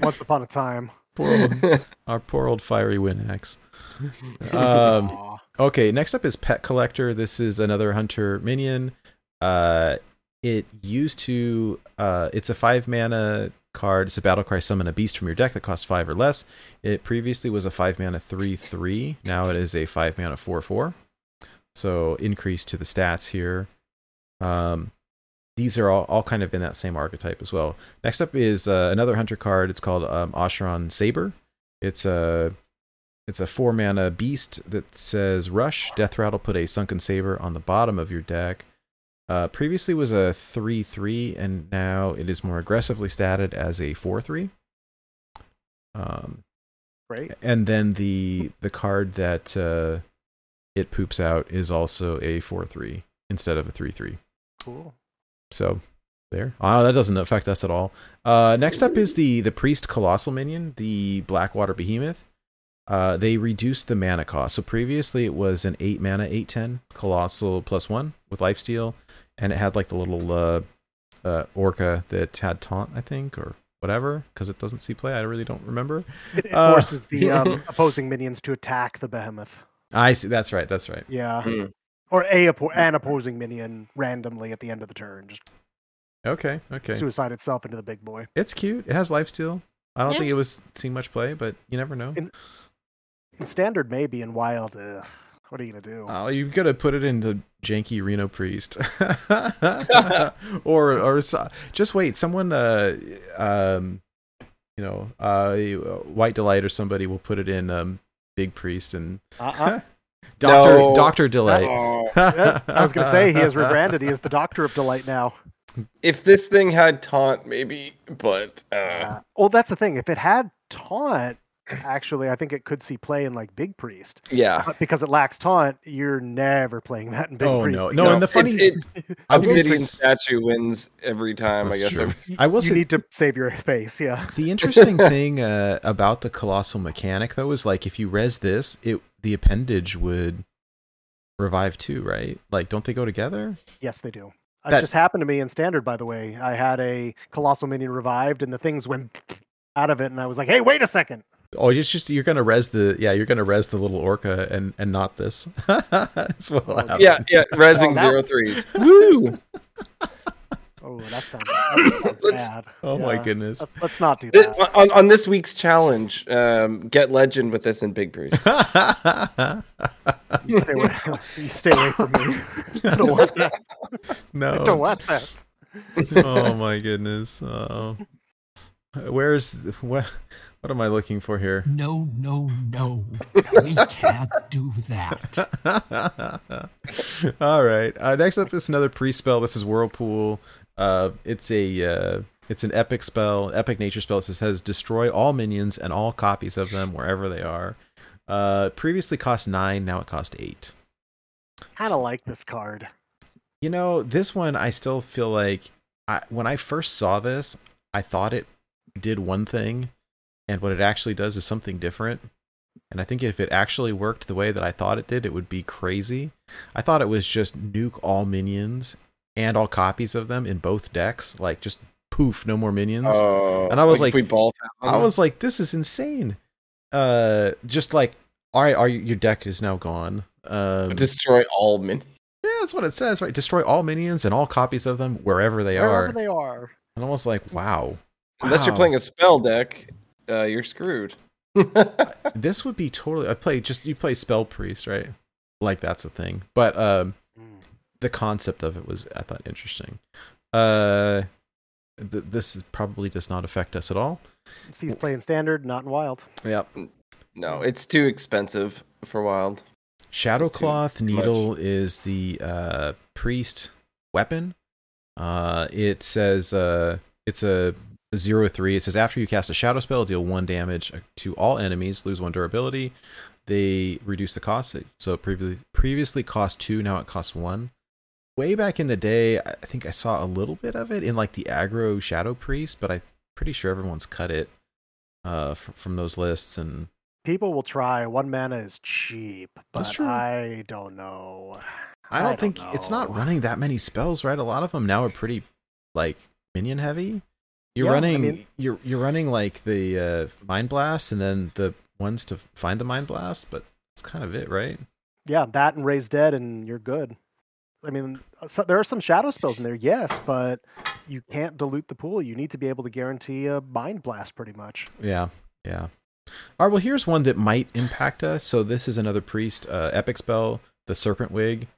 S4: Once upon a time.
S2: poor old, our poor old fiery Winax. Um, Okay, next up is Pet Collector. This is another hunter minion. Uh, it used to. Uh, it's a five mana card. It's a battle cry summon a beast from your deck that costs five or less. It previously was a five mana three three. Now it is a five mana four four. So increase to the stats here. Um, these are all, all kind of in that same archetype as well. Next up is uh, another hunter card. It's called um, Azsharan Saber. It's a it's a four mana beast that says Rush. Death Rattle put a Sunken Saber on the bottom of your deck. Uh, previously was a 3 3, and now it is more aggressively statted as a 4 3. Um,
S4: Great.
S2: and then the the card that uh, it poops out is also a 4 3 instead of a 3 3.
S4: Cool.
S2: So there. Oh, that doesn't affect us at all. Uh, next up is the the priest colossal minion, the Blackwater Behemoth. Uh, they reduced the mana cost. So previously it was an eight mana, eight ten colossal plus one with lifesteal, and it had like the little uh, uh, orca that had taunt, I think, or whatever, because it doesn't see play. I really don't remember.
S4: It, it
S2: Uh,
S4: forces the um, opposing minions to attack the behemoth.
S2: I see. That's right. That's right.
S4: Yeah.
S3: Mm.
S4: Or a oppo- an opposing minion randomly at the end of the turn, just
S2: Okay. Okay.
S4: suicide itself into the big boy.
S2: It's cute. It has lifesteal. I don't
S3: Yeah.
S2: think it was seeing much play, but you never know.
S4: In- In standard, maybe in wild, ugh, what are you gonna do?
S2: Oh, you've gotta put it into janky Reno Priest, or or so- just wait. Someone, uh, um, you know, uh, White Delight or somebody will put it in um, Big Priest and
S4: Uh-uh.
S2: Doctor
S3: No.
S2: Doctor Delight.
S4: I was gonna say he has rebranded. He is the Doctor of Delight now.
S3: if this thing had taunt, maybe, but uh,
S4: Uh, well, that's the thing. If it had taunt, actually, I think it could see play in like Big Priest.
S3: yeah.
S4: But because it lacks taunt, you're never playing that in Big
S2: Oh,
S4: Priest.
S2: no. No, and the funny-
S3: it's, it's
S2: I will
S3: Obsidian
S2: say-
S3: statue wins every time.
S2: That's
S3: I guess.
S2: true.
S3: every-
S4: y-
S2: I will
S4: you
S2: say-
S4: need to save your face. Yeah.
S2: The interesting thing uh, about the colossal mechanic, though, is like if you res this, it the appendage would revive too, right? Like, don't they go together?
S4: Yes, they do. It
S2: That-
S4: just happened to me in standard, by the way. I had a colossal minion revived, and the things went out of it, and I was like, "Hey, wait a second!
S2: Oh, it's just you're gonna res the yeah, you're gonna res the little orca and and not this. That's what will happen.
S3: Yeah, yeah. Resing
S4: Oh, that-
S3: zero threes. Woo!
S4: Oh, that sounds, that sounds
S3: Let's-
S4: bad.
S2: Oh my goodness.
S4: Let's, let's not do
S3: Th-
S4: that.
S3: on, on this week's challenge, um, get legend with this in Big Priest.
S4: You stay away, you stay away from me. I don't want that. I don't want that.
S2: oh my goodness. Oh. Where's what? What am I looking for here?
S1: No, no, no. We can't do that.
S2: All right. Uh, next up is another pre spell. This is Whirlpool. Uh, it's a uh, it's an epic spell, epic nature spell. It says destroy all minions and all copies of them wherever they are. Uh, previously cost nine, now it cost eight.
S4: Kind of like this card.
S2: You know, this one I still feel like I, when I first saw this, I thought it did one thing, and what it actually does is something different. And I think if it actually worked the way that I thought it did, it would be crazy. I thought it was just nuke all minions and all copies of them in both decks, like just poof, no more minions.
S3: Oh,
S2: And I was
S3: if
S2: like-
S3: we both.
S2: I was like, this is insane. Uh, just like, all right, are you, your deck is now gone. Um,
S3: destroy all minions.
S2: yeah, that's what it says, right? Destroy all minions and all copies of them wherever they
S4: Wherever
S2: are.
S4: Wherever they are.
S2: And I was like, wow.
S3: Unless you're playing a spell deck, uh, you're screwed.
S2: This would be totally. I play just you play spell priest, right? Like that's a thing. But um,
S4: Mm.
S2: the concept of it was I thought interesting. Uh, th- this is- probably does not affect us at all.
S4: He's playing standard, not in wild.
S2: Yep.
S3: no, it's too expensive for wild.
S2: Shadow
S3: It's too
S2: cloth
S3: much.
S2: needle is the uh, priest weapon. Uh, it says uh, it's a zero three. It says after you cast a shadow spell, deal one damage to all enemies, lose one durability. They reduce the cost. So previously previously cost two, now it costs one. Way back in the day, I think I saw a little bit of it in like the aggro shadow priest, but I'm pretty sure everyone's cut it uh, f- from those lists and
S4: People will try. One mana is cheap, but. I don't know.
S2: I don't think it's not running that many spells, right? A lot of them now are pretty like minion heavy. You're
S4: Yeah, I
S2: running
S4: mean-
S2: you're you're running like the uh, mind blast and then the ones to find the mind blast, but that's kind of it, right?
S4: Yeah, that and raise dead, and you're good. I mean, so, there are some shadow spells in there, yes, but you can't dilute the pool. You need to be able to guarantee a mind blast, pretty much.
S2: Yeah, yeah. All right, well, here's one that might impact us. So this is another priest, uh, epic spell, the serpent wig.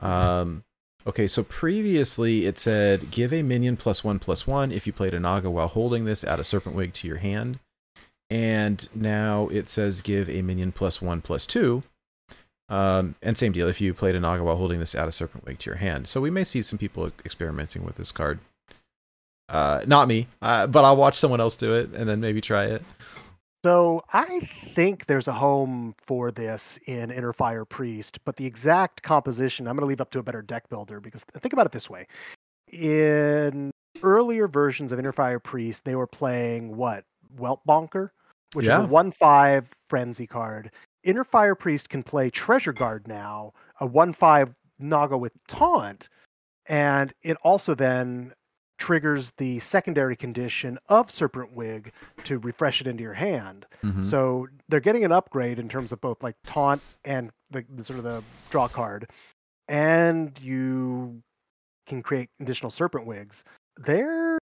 S2: Um, okay, so previously it said give a minion plus one plus one if you played a naga while holding this. Add a serpent wig to your hand, and now it says give a minion plus one plus two. Um, and same deal if you played a naga while holding this. Add a serpent wig to your hand. So we may see some people experimenting with this card. Uh, not me, uh, but I'll watch someone else do it and then maybe try it.
S4: So I think there's a home for this in Inner Fire Priest, but the exact composition I'm going to leave up to a better deck builder because think about it this way: in earlier versions of Inner Fire Priest, they were playing what Welt Bonker, which
S2: Yeah.
S4: is a one-five frenzy card. Inner Fire Priest can play Treasure Guard now, a one-five Naga with taunt, and it also then triggers the secondary condition of Serpent Wig to refresh it into your hand.
S2: Mhm.
S4: So they're getting an upgrade in terms of both like taunt and the, the sort of the draw card, and you can create additional serpent wigs. There's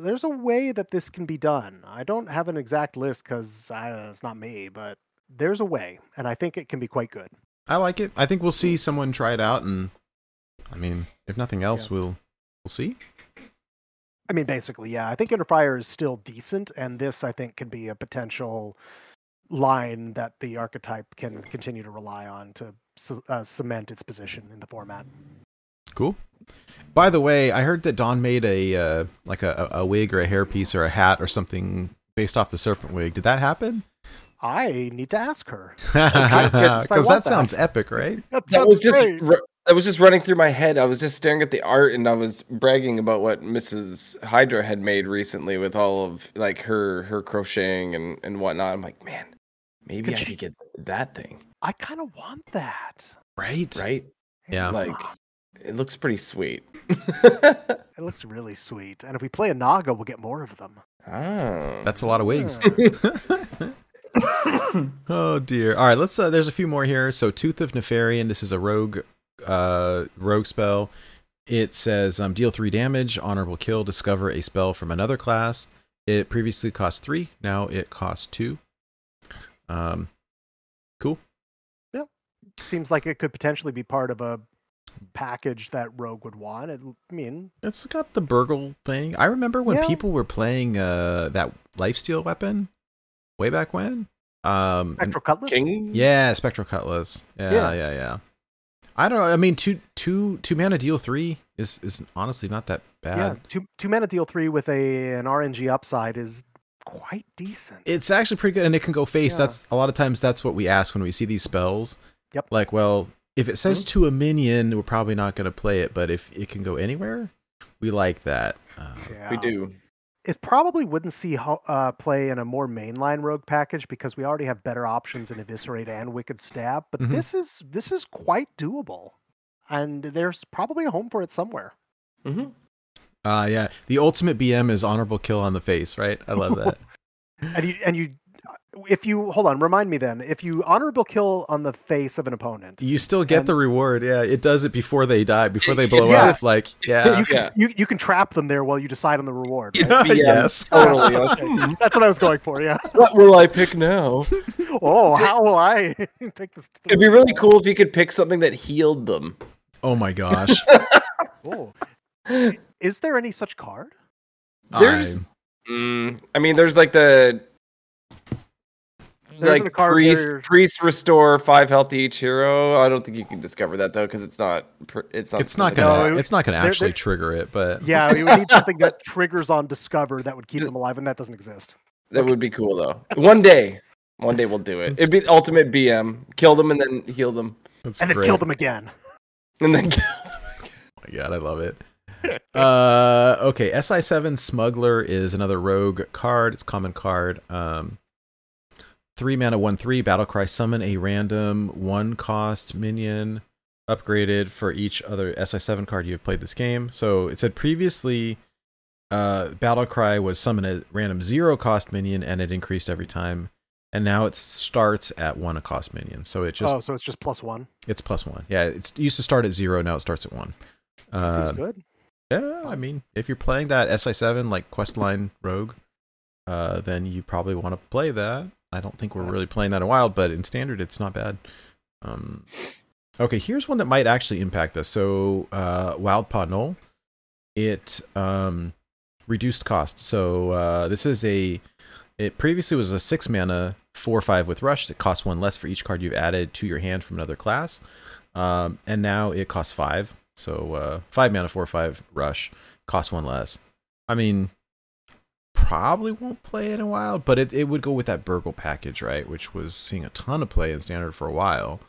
S4: there's a way that this can be done. I don't have an exact list because it's not me, but there's a way, and I think it can be quite good.
S2: I like it. I think we'll see someone try it out, and I mean, if nothing else,
S4: Yeah.
S2: we'll we'll see.
S4: I mean, basically, yeah. I think Inner Fire is still decent, and this I think can be a potential line that the archetype can continue to rely on to uh, cement its position in the format.
S2: Cool. By the way, I heard that Dawn made a uh, like a, a wig or a hairpiece or a hat or something based off the serpent wig. Did that happen?
S4: I need to ask her.
S2: Because that
S4: that.
S2: sounds epic, right?
S4: That,
S3: That was just
S4: great.
S3: Ru- that was just running through my head. I was just staring at the art and I was bragging about what Mrs. Hydra had made recently with all of like her her crocheting and and whatnot. I'm like, man, maybe
S4: Could
S3: I
S4: she-
S3: could get that thing.
S4: I kind of want that.
S2: Right.
S3: right?
S2: Yeah.
S3: Like it looks pretty sweet.
S4: It looks really sweet. And if we play a Naga, we'll get more of them.
S3: ah.
S2: That's a lot of wigs. oh dear. All right, let's. Uh, there's a few more here. So, Tooth of Nefarian. This is a rogue, uh, rogue spell. It says um, deal three damage, honorable kill, discover a spell from another class. It previously cost three. Now it costs two. Um, cool.
S4: Yeah, seems like it could potentially be part of a package that Rogue would want. It, I mean,
S2: It's got the burgle thing. I remember when
S4: Yeah.
S2: people were playing uh that lifesteal weapon way back when. Um,
S4: Spectral Cutlass?
S3: King?
S2: Yeah, Spectral Cutlass. Yeah, yeah,
S4: Yeah.
S2: yeah, I don't know. I mean, two, two, two mana deal three is is honestly not that bad.
S4: Yeah,
S2: bad.
S4: two two mana deal three with a an RNG upside is quite decent.
S2: It's actually pretty good, and it can go face.
S4: Yeah.
S2: That's a lot of times that's what we ask when we see these spells.
S4: Yep.
S2: Like, well, if it says to a minion, we're probably not going to play it, but if it can go anywhere, we like that. Uh,
S4: yeah.
S3: We do.
S4: It probably wouldn't see ho- uh, play in a more mainline rogue package because we already have better options in eviscerate and wicked stab. But
S2: Mhm.
S4: this is this is quite doable, and there's probably a home for it somewhere.
S3: hmm
S2: uh, yeah. The ultimate BM is honorable kill on the face, right? I love that.
S4: And you and you, if you hold on, remind me then. If you honorable kill on the face of an opponent,
S2: you still get
S4: And-
S2: the reward. Yeah, it does it before they die, before they blow
S3: Yeah.
S2: up. Like, yeah.
S4: you can
S3: Yeah.
S4: you, you can trap them there while you decide on the reward.
S3: It's
S4: right?
S3: BM.
S2: Yes.
S3: Totally.
S4: Okay, That's what I was going for. Yeah.
S3: what will I pick now?
S4: Oh, how will I take this? to
S3: It'd be really cool if you could pick something that healed them.
S2: oh my gosh.
S4: Oh. Is there any such card?
S3: There's,
S2: I-
S3: mm, I mean, there's like the
S4: There isn't a
S3: like
S4: card
S3: priest
S4: where-
S3: priest restore five health to each hero. I don't think you can discover that though because it's not it's not
S2: it's not gonna.
S4: No,
S2: it's not gonna actually
S4: there-
S2: trigger it, but
S4: Yeah, we would need something that triggers on discover that would keep them alive, and that doesn't exist.
S3: That would be cool though. One day, one day we'll do it.
S2: It's-
S3: It'd be ultimate BM. Kill them and then heal them,
S2: that's
S4: And then
S2: great.
S4: kill them again.
S3: and then kill.
S2: Oh my god, I love it. uh, okay, SI7 Smuggler is another rogue card. It's a common card. Um, three mana, one three. Battlecry summon a random one cost minion upgraded for each other SI7 card you have played this game. So it said previously, uh, Battlecry was summon a random zero cost minion and it increased every time. And now it starts at one a cost minion. So it just
S4: oh, so it's just plus one.
S2: it's plus one. Yeah, it's it used to start at zero. Now it starts at one. Uh,
S4: Seems good.
S2: yeah, I mean, if you're playing that SI7 like Questline Rogue, uh, then you probably want to play that. I don't think we're really playing that in Wild, but in Standard, it's not bad. Um, okay, here's one that might actually impact us. So, uh, Wildpaw Gnoll, it um, reduced cost. So uh, this is a. It previously was a six mana four five with rush that costs one less for each card you've added to your hand from another class, um, and now it costs five. So uh, five mana four five rush costs one less. I mean, probably won't play it in a while, but it, it would go with that Burgle package, right? Which was seeing a ton of play in standard for a while.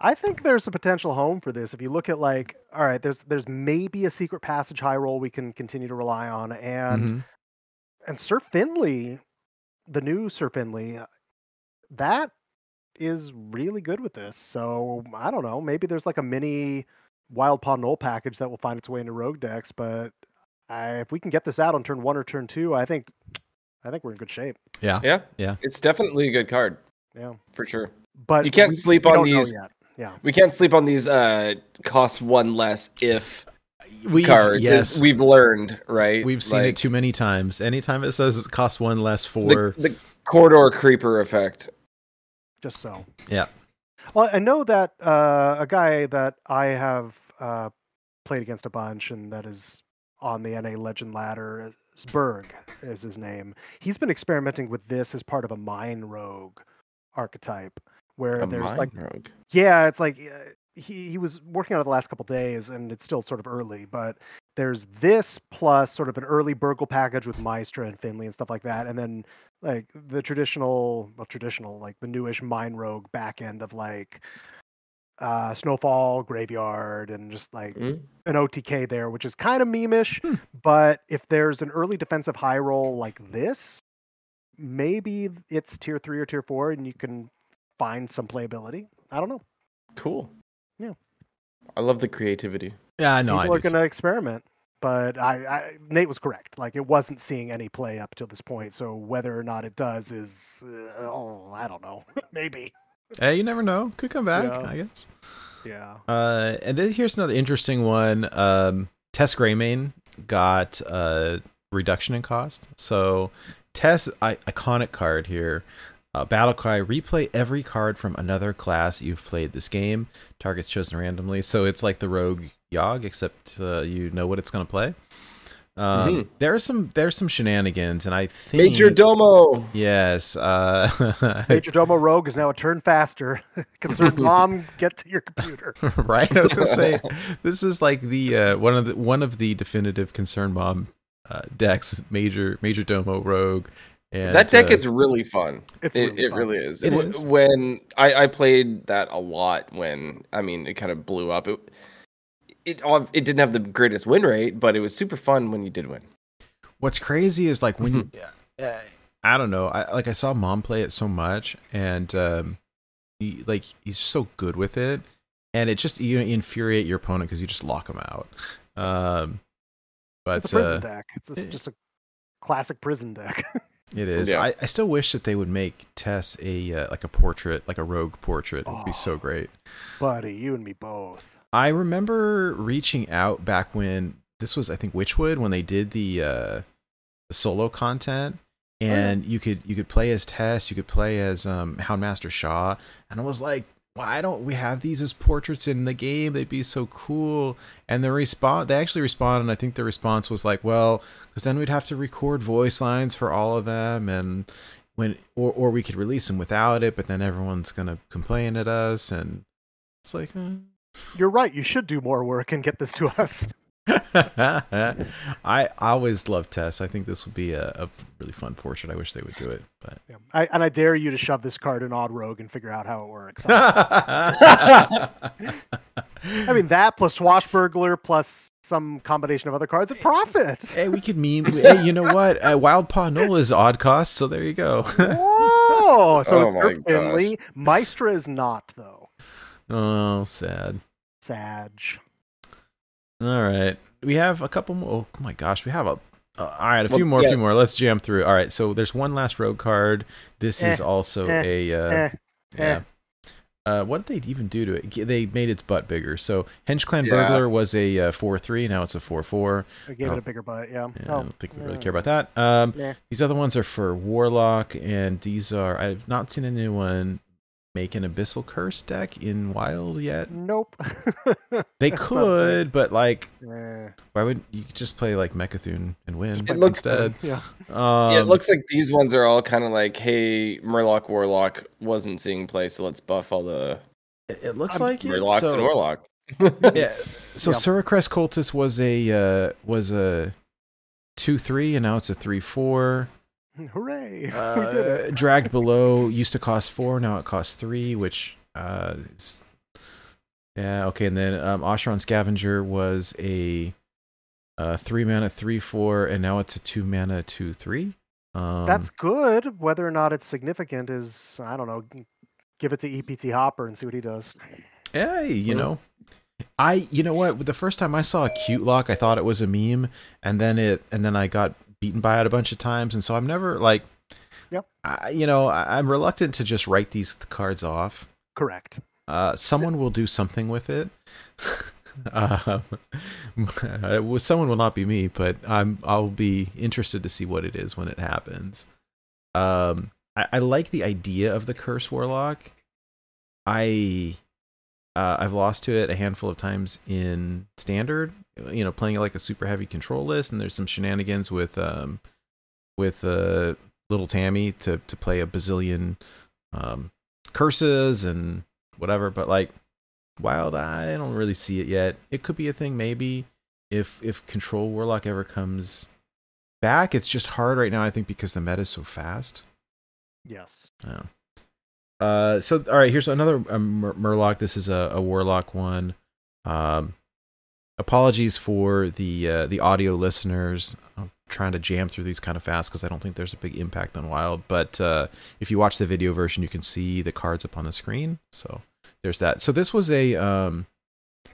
S4: I think there's a potential home for this. If you look at like, all right, there's there's maybe a secret passage high roll we can continue to rely on, and
S2: Mhm.
S4: and Sir Finley, the new Sir Finley, that is really good with this. So I don't know. Maybe there's like a mini Wildpaw Gnoll package that will find its way into Rogue decks. But I, if we can get this out on turn one or turn two, I think I think we're in good shape.
S2: Yeah.
S3: Yeah,
S2: Yeah.
S3: It's definitely a good card
S4: Yeah.
S3: for sure.
S4: But
S3: You can't
S4: we-
S3: sleep
S4: we
S3: on these-
S4: Yeah.
S3: We can't sleep on these uh cost one less if
S2: We've,
S3: cards.
S2: Yes.
S3: we've learned, right?
S2: We've seen it too many times. Anytime it says it costs one less
S3: The,
S2: for.
S3: the corridor creeper effect.
S4: just so.
S2: Yeah.
S4: Well, I know that uh, a guy that I have uh, played against a bunch, and that is on the NA Legend ladder. Berg is his name. He's been experimenting with this as part of a mine rogue archetype, where
S3: A
S4: there's like,
S3: rogue.
S4: yeah, it's like uh, he he was working on it the last couple days, and it's still sort of early, but there's this plus sort of an early Burgle package with Maestra and Finley and stuff like that, and then like the traditional, well, traditional like the newish Mine Rogue back end of like uh Snowfall Graveyard and just like
S3: Mm.
S4: an OTK there, which is kind of memeish.
S2: Hmm.
S4: But if there's an early defensive high roll like this, maybe it's tier three or tier four, and you can find some playability. I don't know.
S3: Cool.
S4: Yeah.
S3: I love the creativity.
S2: Yeah, no,
S4: People
S2: I
S4: are going to experiment. But I, I, Nate was correct. Like it wasn't seeing any play up till this point. So whether or not it does is, uh, oh, I don't know. Maybe.
S2: Hey, you never know. Could come back,
S4: Yeah.
S2: I guess.
S4: Yeah.
S2: Uh, and then here's another interesting one. Um, Tess Greymane got uh, reduction in cost. So Tess I- iconic card here. Uh, Battle cry: Replay every card from another class you've played this game. Targets chosen randomly. So it's like the Rogue Yogg, except uh, you know what it's going to play. Um,
S3: Mhm.
S2: There are some there's some shenanigans, and I think
S3: Major Domo.
S2: Yes, uh,
S4: Major Domo Rogue is now a turn faster. Concerned mom, get to your computer.
S2: right? I was gonna say this is like the uh, one of the one of the definitive concern mom uh, decks, major major domo rogue, and
S3: that deck
S2: uh,
S3: is really fun.
S4: It's
S3: it
S4: really
S3: it
S4: fun.
S3: really is.
S2: It
S3: W-
S2: is.
S3: When I, I played that a lot when I mean it kind of blew up. It it it didn't have the greatest win rate, but it was super fun when you did win.
S2: what's crazy is like when uh, I don't know, I like I saw mom play it so much, and um, he, like he's so good with it, and it just you infuriate your opponent because you just lock him out. Um, but
S4: It's a prison
S2: uh,
S4: deck. It's just,
S2: it-
S4: just a classic prison deck.
S2: It is.
S3: Yeah.
S2: I, I still wish that they would make Tess a uh, like a portrait, like a rogue portrait. It would be so
S4: Oh.
S2: great.
S4: Buddy, you and me both.
S2: I remember reaching out back when this was, I think, Witchwood when they did the uh, the solo content,
S4: yeah.
S2: and you could you could play as Tess, you could play as um, Houndmaster Shaw, and I was like, why don't we have these as portraits in the game? They'd be so cool. And the response, they actually responded, and I think the response was like, well, because then we'd have to record voice lines for all of them, and when or or we could release them without it, but then everyone's gonna complain at us, and it's like. eh.
S4: You're right. You should do more work and get this to us.
S2: I always love Tess. I think this would be a, a really fun portrait. I wish they would do it, but
S4: Yeah. I, and I dare you to shove this card in Odd Rogue and figure out how it works. I mean, that plus Swashbuckler plus some combination of other cards at profit.
S2: hey, we could meme. Hey, you know what? Uh, Wild Paw Nola is odd cost, so there you go.
S4: Whoa! So
S3: Oh
S4: it's
S3: my
S4: Earth Finley. Maestra is not, though.
S2: oh, sad.
S4: Sag.
S2: All right, we have a couple more. Oh my gosh, we have a. Uh, all right, a few more, a
S3: yeah.
S2: few more. Let's jam through. All right, so there's one last rogue card. This is
S4: Eh,
S2: also
S4: eh,
S2: a. Uh,
S4: Eh,
S2: Yeah. Uh, what did they even do to it? They made its butt bigger. So Hench-Clan
S3: Yeah.
S2: Burglar was a uh, four three. Now it's a four four.
S4: I gave
S2: Oh.
S4: it a bigger butt, yeah.
S2: Yeah, I
S4: oh,
S2: don't think we really care about that. Um,
S4: Nah.
S2: these other ones are for Warlock, and these are I've not seen anyone make an Abyssal Curse deck in Wild yet.
S4: Nope.
S2: They could, but like,
S4: Eh,
S2: why would you just play like Mecha'thun and win
S3: It looks-
S2: instead?
S4: yeah.
S2: Um,
S3: yeah, it looks like these ones are all kind of like, hey, Murloc Warlock wasn't seeing play, so let's buff all the
S2: it it looks
S4: I'm-
S2: like it.
S3: Murlocs
S2: so-
S3: and Warlock.
S2: yeah. So
S4: Yeah.
S2: Sira'kess Cultist was a uh, was a two three, and now it's a three four.
S4: Hooray. we
S2: Uh,
S4: did it.
S2: Dragged below used to cost four, now it costs three, which uh, is, yeah okay. And then um, Azsharan Scavenger was a uh, three mana three four, and now it's a two mana two three. Um,
S4: That's good. Whether or not it's significant is, I don't know. Give it to EPT Hopper and see what he does.
S2: Hey, you
S3: Well-
S2: know, I you know what? The first time I saw a cute lock, I thought it was a meme, and then it and then I got beaten by it a bunch of times, and so I'm never like,
S4: Yep.
S2: I, you know, I, I'm reluctant to just write these cards off.
S4: Correct.
S2: Uh, someone will do something with it. um, someone will not be me, but I'm I'll be interested to see what it is when it happens. Um, I, I like the idea of the curse warlock. I uh, I've lost to it a handful of times in standard. You know, playing like a super heavy control list, and there's some shenanigans with um with uh little Tammy to to play a bazillion um curses and whatever. But like wild, I don't really see it yet. It could be a thing maybe if if control warlock ever comes back. It's just hard right now. I think because the meta is so fast.
S4: Yes.
S2: Oh. Uh, so all right, here's another um, Mur- Murloc. This is a, a Warlock one. Um, apologies for the uh, the audio listeners. I'm trying to jam through these kind of fast because I don't think there's a big impact on Wild. But uh, if you watch the video version, you can see the cards up on the screen. So there's that. So this was a um,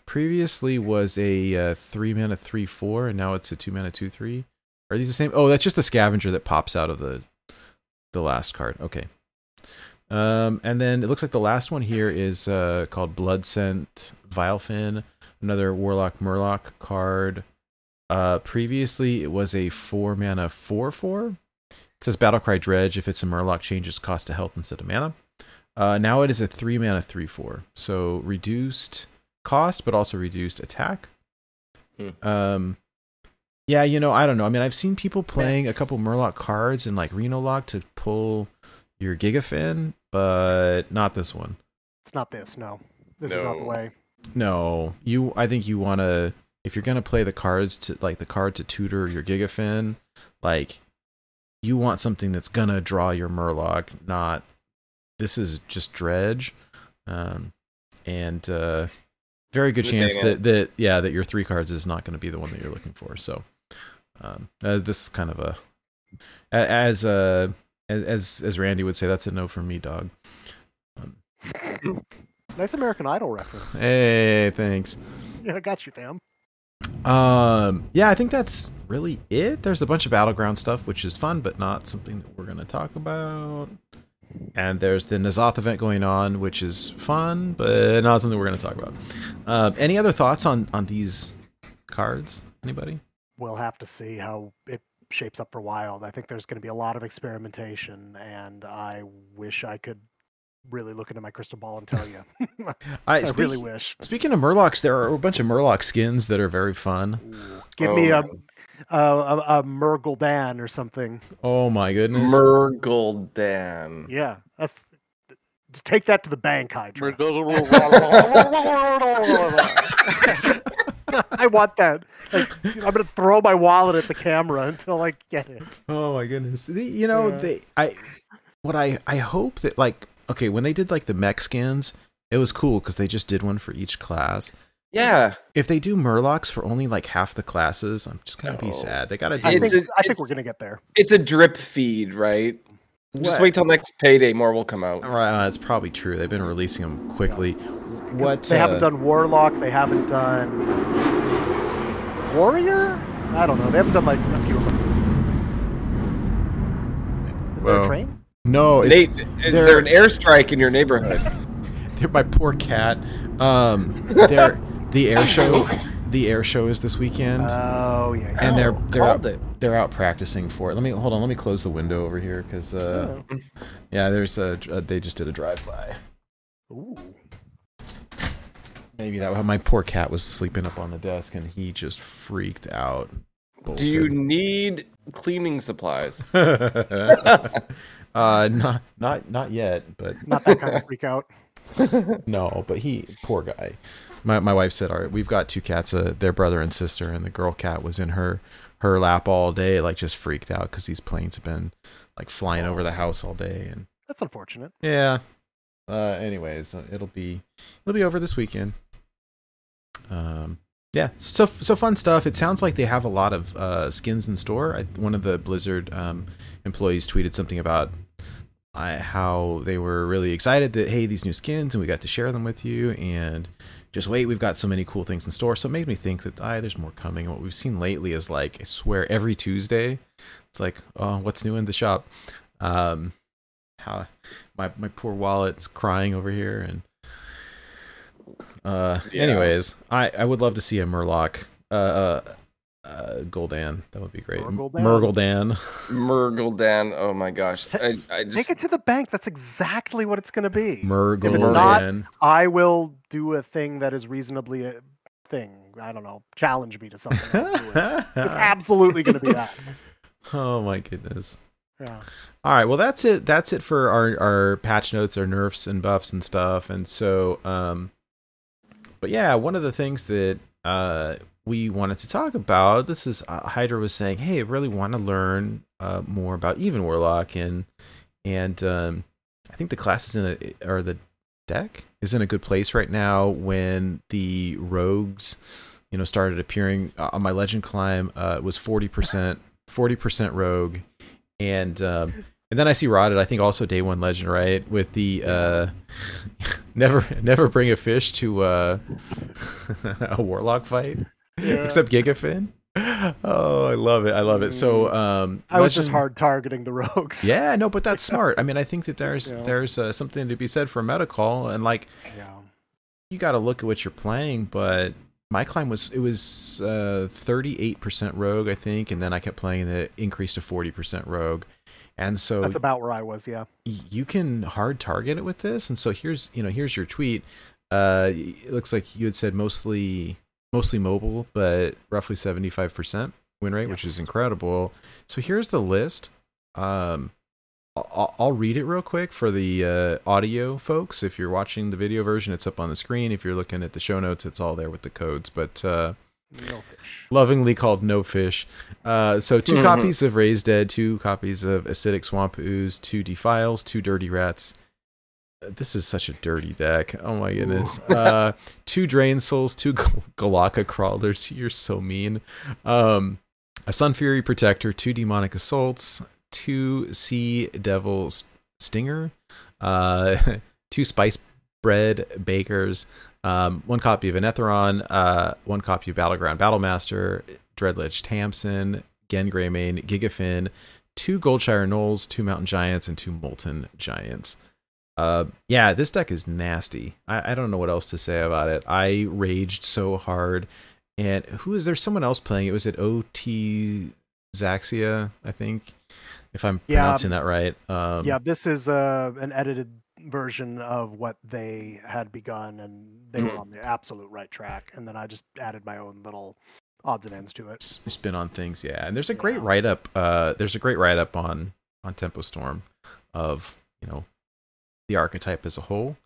S2: previously was a uh, three mana three four, and now it's a two mana two three. Are these the same? Oh, that's just the scavenger that pops out of the the last card. Okay. Um, and then it looks like the last one here is uh, called Blood Scent Vilefin, another Warlock Murloc card. Uh, previously, it was a four mana four four. It says Battlecry Dredge. If it's a Murloc, changes cost to health instead of mana. Uh, now it is a three mana three four. So reduced cost, but also reduced attack.
S3: Hmm.
S2: Um, yeah, you know, I don't know. I mean, I've seen people playing a couple Murloc cards in like Reno Lock to pull your Gigafin, but not this one.
S4: It's not this. No, this is not the way.
S2: No, you. I think you want to. If you're gonna play the cards to like the card to tutor your Gigafin, like you want something that's gonna draw your Murloc. Not this is just dredge, um, and uh, very good
S3: Just
S2: chance
S3: hang
S2: that that yeah that your three cards is not going to be the one that you're looking for. So um, uh, this is kind of a a- as uh as as as Randy would say, that's a no for me, dog. Um,
S4: Nice American Idol reference.
S2: hey, thanks.
S4: Yeah, I got you, fam.
S2: Um, yeah, I think that's really it. There's a bunch of battleground stuff, which is fun, but not something that we're going to talk about. And there's the Nazoth event going on, which is fun, but not something we're going to talk about. Um, any other thoughts on on these cards? Anybody?
S4: We'll have to see how it shapes up for Wild. I think there's going to be a lot of experimentation, and I wish I could really look into my crystal ball and tell you.
S2: I,
S4: I
S2: speak-
S4: really wish.
S2: Speaking of Murlocs, there are a bunch of Murloc skins that are very fun.
S4: Give
S3: Oh
S4: me a,
S3: my-
S4: a, a, a Murgle Dan or something.
S2: Oh my goodness!
S3: Murguldan.
S4: Yeah, that's take that to the bank, Hydra. I want that. Like, I'm gonna throw my wallet at the camera until I get it.
S2: Oh my goodness! The- you know,
S4: Yeah.
S2: they I what I I hope that like okay when they did like the mech skins, it was cool because they just did one for each class.
S3: Yeah.
S2: If they do Murlocs for only like half the classes, I'm just gonna be sad. They gotta do.
S4: I think,
S3: a-
S4: I think we're gonna get there.
S3: It's a drip feed, right? Just wait till next payday. More will come out.
S2: Right, uh, it's probably true. They've been releasing them quickly.
S4: 'Cause
S2: What
S4: they
S2: uh,
S4: haven't done Warlock. They haven't done Warrior. I don't know. They haven't done like a few of them. Is there a train?
S2: No, it's,
S3: Nate, is
S2: they're-
S3: there an airstrike in your neighborhood?
S2: they're my poor cat. Um, they're the air show. The air show is this weekend.
S4: Oh yeah. yeah.
S2: and they're
S3: Oh,
S2: they're out,
S3: it.
S2: they're out practicing for it. Let me hold on. Let me close the window over here because uh,
S4: Oh.
S2: yeah, there's a uh, they just did a drive by.
S4: Ooh.
S2: Maybe that my poor cat was sleeping up on the desk and he just freaked out.
S3: Do you need cleaning supplies?
S2: uh, not not not yet, but
S4: Not that kind of freak out.
S2: no, but he poor guy. My my wife said, "All right, we've got two cats, uh, their brother and sister, and the girl cat was in her her lap all day, like just freaked out because these planes have been like flying over the house all day and."
S4: That's unfortunate.
S2: Yeah. Uh, anyways, uh, it'll be it'll be over this weekend. Um, yeah. So so fun stuff. It sounds like they have a lot of uh, skins in store. I, one of the Blizzard um, employees tweeted something about uh, how they were really excited that hey these new skins and we got to share them with you and just wait we've got so many cool things in store. So it made me think that ah, there's more coming. and What we've seen lately is like I swear every Tuesday it's like oh what's new in the shop. Um, how my my poor wallet's crying over here and uh
S3: Yeah.
S2: anyways i i would love to see a murloc uh uh, goldan that would be great
S4: Murguldan?
S2: murguldan
S3: Murguldan. Oh my gosh. I, I just
S4: Take it to the bank. That's exactly what it's going to be.
S2: murguldan
S4: not- I will do a thing that is reasonably a thing. I don't know. Challenge me to something. It. It's absolutely going to be that.
S2: oh my goodness
S4: Yeah.
S2: All right, well that's it. That's it for our our patch notes, our nerfs and buffs and stuff. And so, um, but yeah, one of the things that uh we wanted to talk about. This is uh, Hydra was saying, hey, I really want to learn uh more about even Warlock and and um, I think the class is in a or the deck is in a good place right now. When the rogues, you know, started appearing uh, on my Legend climb, uh, was forty percent, forty percent rogue and um, And then I see Rotted, I think also day one legend, right? With the uh never never bring a fish to uh a warlock fight. Except Gigafin. Oh, I love it. I love it. So um
S4: I was just hard targeting the rogues.
S2: Yeah, no, but that's smart. I mean, I think that there's
S4: Yeah.
S2: there's uh, something to be said for medical and like
S4: Yeah.
S2: you got to look at what you're playing, but my climb was it was uh 38% rogue, I think, and then I kept playing the increase to 40% rogue. And so
S4: That's about where I was. Yeah.
S2: you can hard target it with this and so here's you know here's your tweet uh it looks like you had said mostly mostly mobile but roughly 75% win rate which is incredible so here's the list um I'll, I'll read it real quick for the uh, audio folks if you're watching the video version it's up on the screen if you're looking at the show notes it's all there with the codes but uh
S4: No fish.
S2: lovingly called No Fish. Uh, so 2
S3: Mhm.
S2: copies of Raise Dead, two copies of Acidic Swamp Ooze, two Defiles, two Dirty Rats. This is such a dirty deck. Oh my goodness. Uh, two Drain Souls, two Gal- Golakka Crawlers. You're so mean. Um, a Sunfury Protector, two Demonic Assaults, two Sea Devil Stinger, uh, two Spice Bread Bakers, um, one copy of Anetheron, uh, one copy of Battleground Battlemaster, Dreadlich Tamsin, Genn Greymane, Gigafin, two Goldshire Gnolls, two Mountain Giants, and two Molten Giants. Uh, yeah, this deck is nasty. I, I don't know what else to say about it. I raged so hard. And who is there? Someone else playing it? Was it OT Zaxia? I think, if I'm
S4: Yeah.
S2: pronouncing that right. Um,
S4: yeah. This is uh, an edited version of what they had begun, and they
S2: Mm-hmm.
S4: were on the absolute right track. And then I just added my own little odds and ends to it.
S2: spin on things yeah and there's a great
S4: Yeah.
S2: write up uh there's a great write up on on tempo storm of you know the archetype as a whole.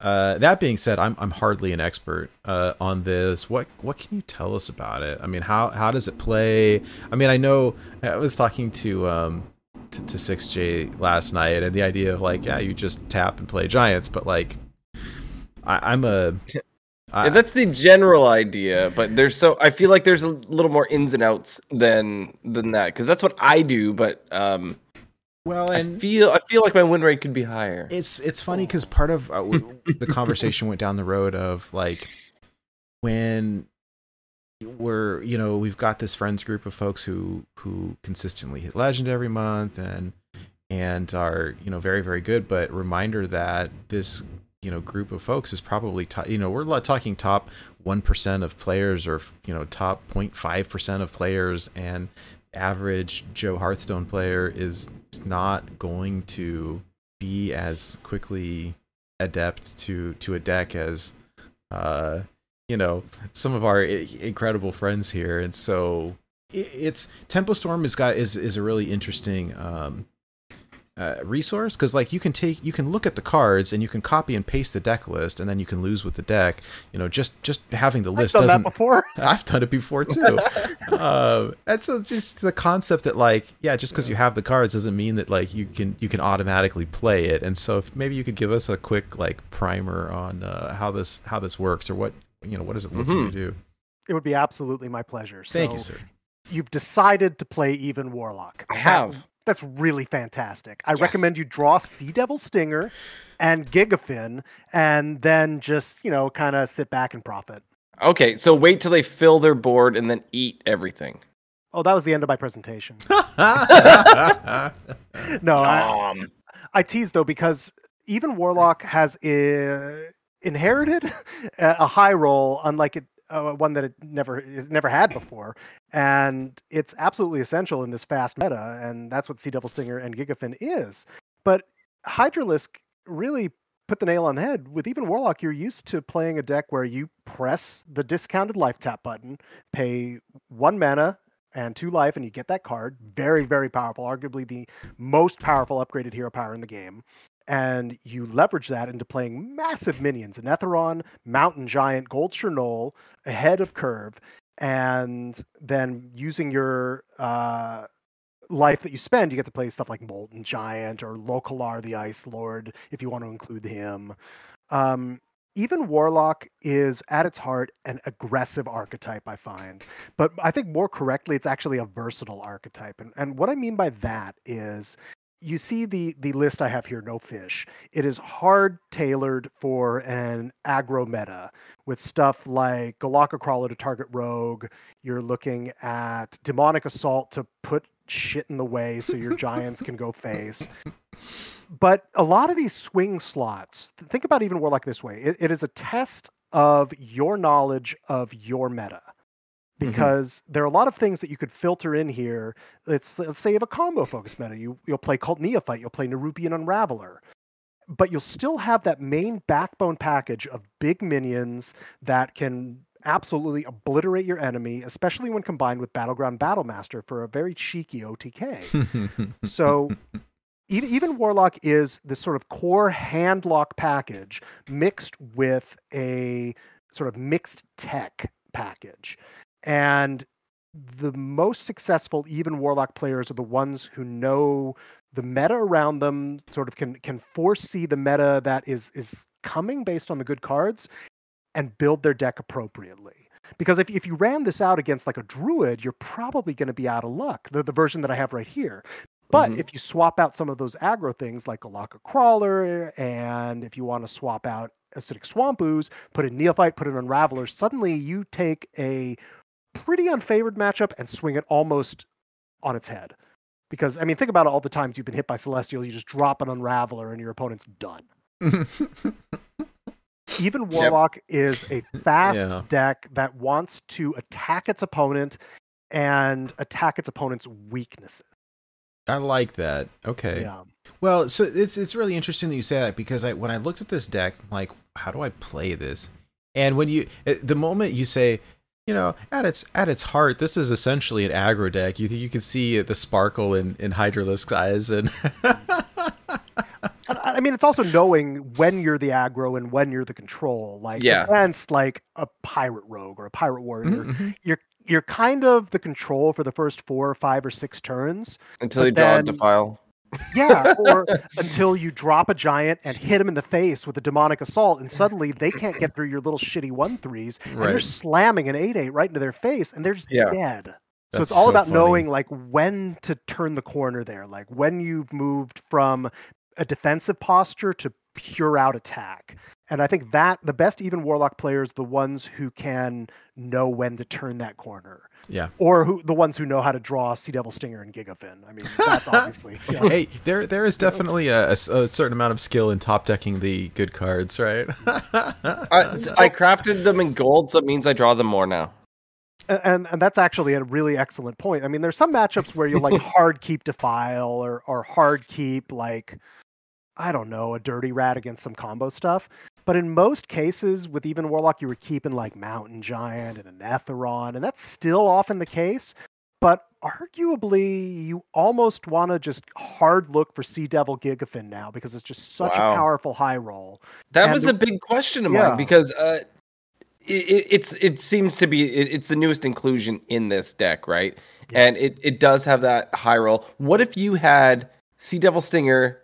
S2: Uh that being said i'm i'm hardly an expert uh on this. What what can you tell us about it? I mean how how does it play? I mean i know i was talking to um to, to 6j last night and the idea of like yeah you just tap and play giants but like I, i'm a I,
S3: Yeah, that's the general idea, but there's so I feel like there's a little more ins and outs than than that because that's what I do. But um,
S2: well
S3: I
S2: and
S3: feel I feel like my win rate could be higher.
S2: It's it's funny because part of uh, the conversation went down the road of like when we're you know we've got this friends group of folks who who consistently hit legend every month and and are you know very very good but reminder that this you know group of folks is probably top you know we're talking top 1% of players or you know top 0.5% of players and average joe hearthstone player is not going to be as quickly adept to to a deck as uh you know some of our i- incredible friends here. And so it's tempo storm is got is is a really interesting um uh, resource because like you can take you can look at the cards and you can copy and paste the deck list and then you can lose with the deck you know just just having the
S4: I've
S2: list
S4: done that
S2: doesn't
S4: before.
S2: I've done it before too. um, and so just the concept that like, yeah, just because you have the cards doesn't mean that like you can you can automatically play it. And so if maybe you could give us a quick like primer on uh, how this how this works or what you know what does it look
S3: Mhm.
S2: to do.
S4: It would be absolutely my pleasure.
S2: Thank you, sir.
S4: You've decided to play even Warlock.
S3: I
S4: That-
S3: have.
S4: That's really fantastic. I
S3: Yes.
S4: recommend you draw Sea Devil Stinger and Gigafin, and then just you know kind of sit back and profit.
S3: Okay, so wait till they fill their board and then eat everything.
S4: Oh, that was the end of my presentation. No, I, I tease though because even Warlock has uh, inherited a a high roll, unlike it uh, one that it never it never had before, and it's absolutely essential in this fast meta, and that's what Sea Devil Stinger and Gigafin is. But Hydralisk really put the nail on the head. With even Warlock, you're used to playing a deck where you press the discounted life tap button, pay one mana and two life, and you get that card. Very, very powerful. Arguably the most powerful upgraded hero power in the game. And you leverage that into playing massive minions, an Anetheron, Mountain Giant, Goldshire Gnoll, ahead of curve, and then using your uh, life that you spend, you get to play stuff like Molten Giant or Lokholar the Ice Lord, if you want to include him. Um, even Warlock is at its heart an aggressive archetype, I find. But I think more correctly, it's actually a versatile archetype. And, and what I mean by that is you see the the list I have here, no fish. It is hard tailored for an aggro meta with stuff like Golakka Crawler to target rogue. You're looking at demonic assault to put shit in the way so your giants can go face. But a lot of these swing slots, think about even Warlock this way. It, it is a test of your knowledge of your meta Mm-hmm. because there are a lot of things that you could filter in here. Let's let's say you have a combo focus meta. You you'll play Cult Neophyte, you'll play Nerubian Unraveler, but you'll still have that main backbone package of big minions that can absolutely obliterate your enemy, especially when combined with Battleground Battlemaster for a very cheeky OTK. so even, even Warlock is this sort of core handlock package mixed with a sort of mixed tech package. And the most successful even warlock players are the ones who know the meta around them sort of can can foresee the meta that is is coming based on the good cards and build their deck appropriately because if, if you ran this out against like a druid you're probably going to be out of luck the, the version that i have right here but
S3: Mhm.
S4: if you swap out some of those aggro things like a Laka Crawler, and if you want to swap out Acidic Swamp Ooze, put in Neophyte, put in Unraveler, suddenly you take a pretty unfavored matchup and swing it almost on its head. Because, I mean, think about it all the times you've been hit by Celestial, you just drop an Unraveler and your opponent's done. Even Warlock is a fast
S2: Yeah.
S4: deck that wants to attack its opponent and attack its opponent's weaknesses.
S2: I like that. Okay.
S4: Yeah.
S2: Well, so it's it's really interesting that you say that because I when I looked at this deck, I'm like, how do I play this? And when you eh, the moment you say, you know, at its at its heart, this is essentially an aggro deck. You you can see the sparkle in in Hydralisk's eyes, and
S4: And I I mean, it's also knowing when you're the aggro and when you're the control. Like
S3: Yeah.
S4: against like a pirate rogue or a pirate warrior,
S2: Mhm.
S4: you're you're kind of the control for the first four or five or six turns.
S3: Until
S4: But
S3: you draw
S4: then-
S3: a defile.
S4: Yeah, or until you drop a giant and hit him in the face with a demonic assault, and suddenly they can't get through your little shitty one threes, and you're slamming an eight eight right into their face, and they're just
S3: Yeah.
S4: dead. So
S2: That's
S4: it's all
S2: so
S4: about
S2: funny.
S4: knowing like when to turn the corner there, like when you've moved from a defensive posture to pure out attack. And I think that the best even warlock players, the ones who can know when to turn that corner,
S2: yeah.
S4: or who the ones who know how to draw Sea Devil Stinger and Gigafin. I mean, that's obviously yeah.
S2: Hey, there there is definitely a certain amount of skill in top decking the good cards, right?
S3: I, I crafted them in gold, so it means I draw them more now.
S4: A- and and that's actually a really excellent point. I mean, there's some matchups where you'll like hard keep defile or or hard keep like I don't know a dirty rat against some combo stuff. But in most cases, with even warlock, you were keeping like mountain giant and Anetheron, and that's still often the case. But arguably, you almost want to just hard look for Sea Devil Gigafin now because it's just such
S3: Wow.
S4: a powerful high roll.
S3: That
S4: And
S3: was a big question of
S4: Yeah.
S3: mine because uh, it, it, it's it seems to be it, it's the newest inclusion in this deck, right?
S4: Yeah.
S3: And it, it does have that high roll. What if you had Sea Devil Stinger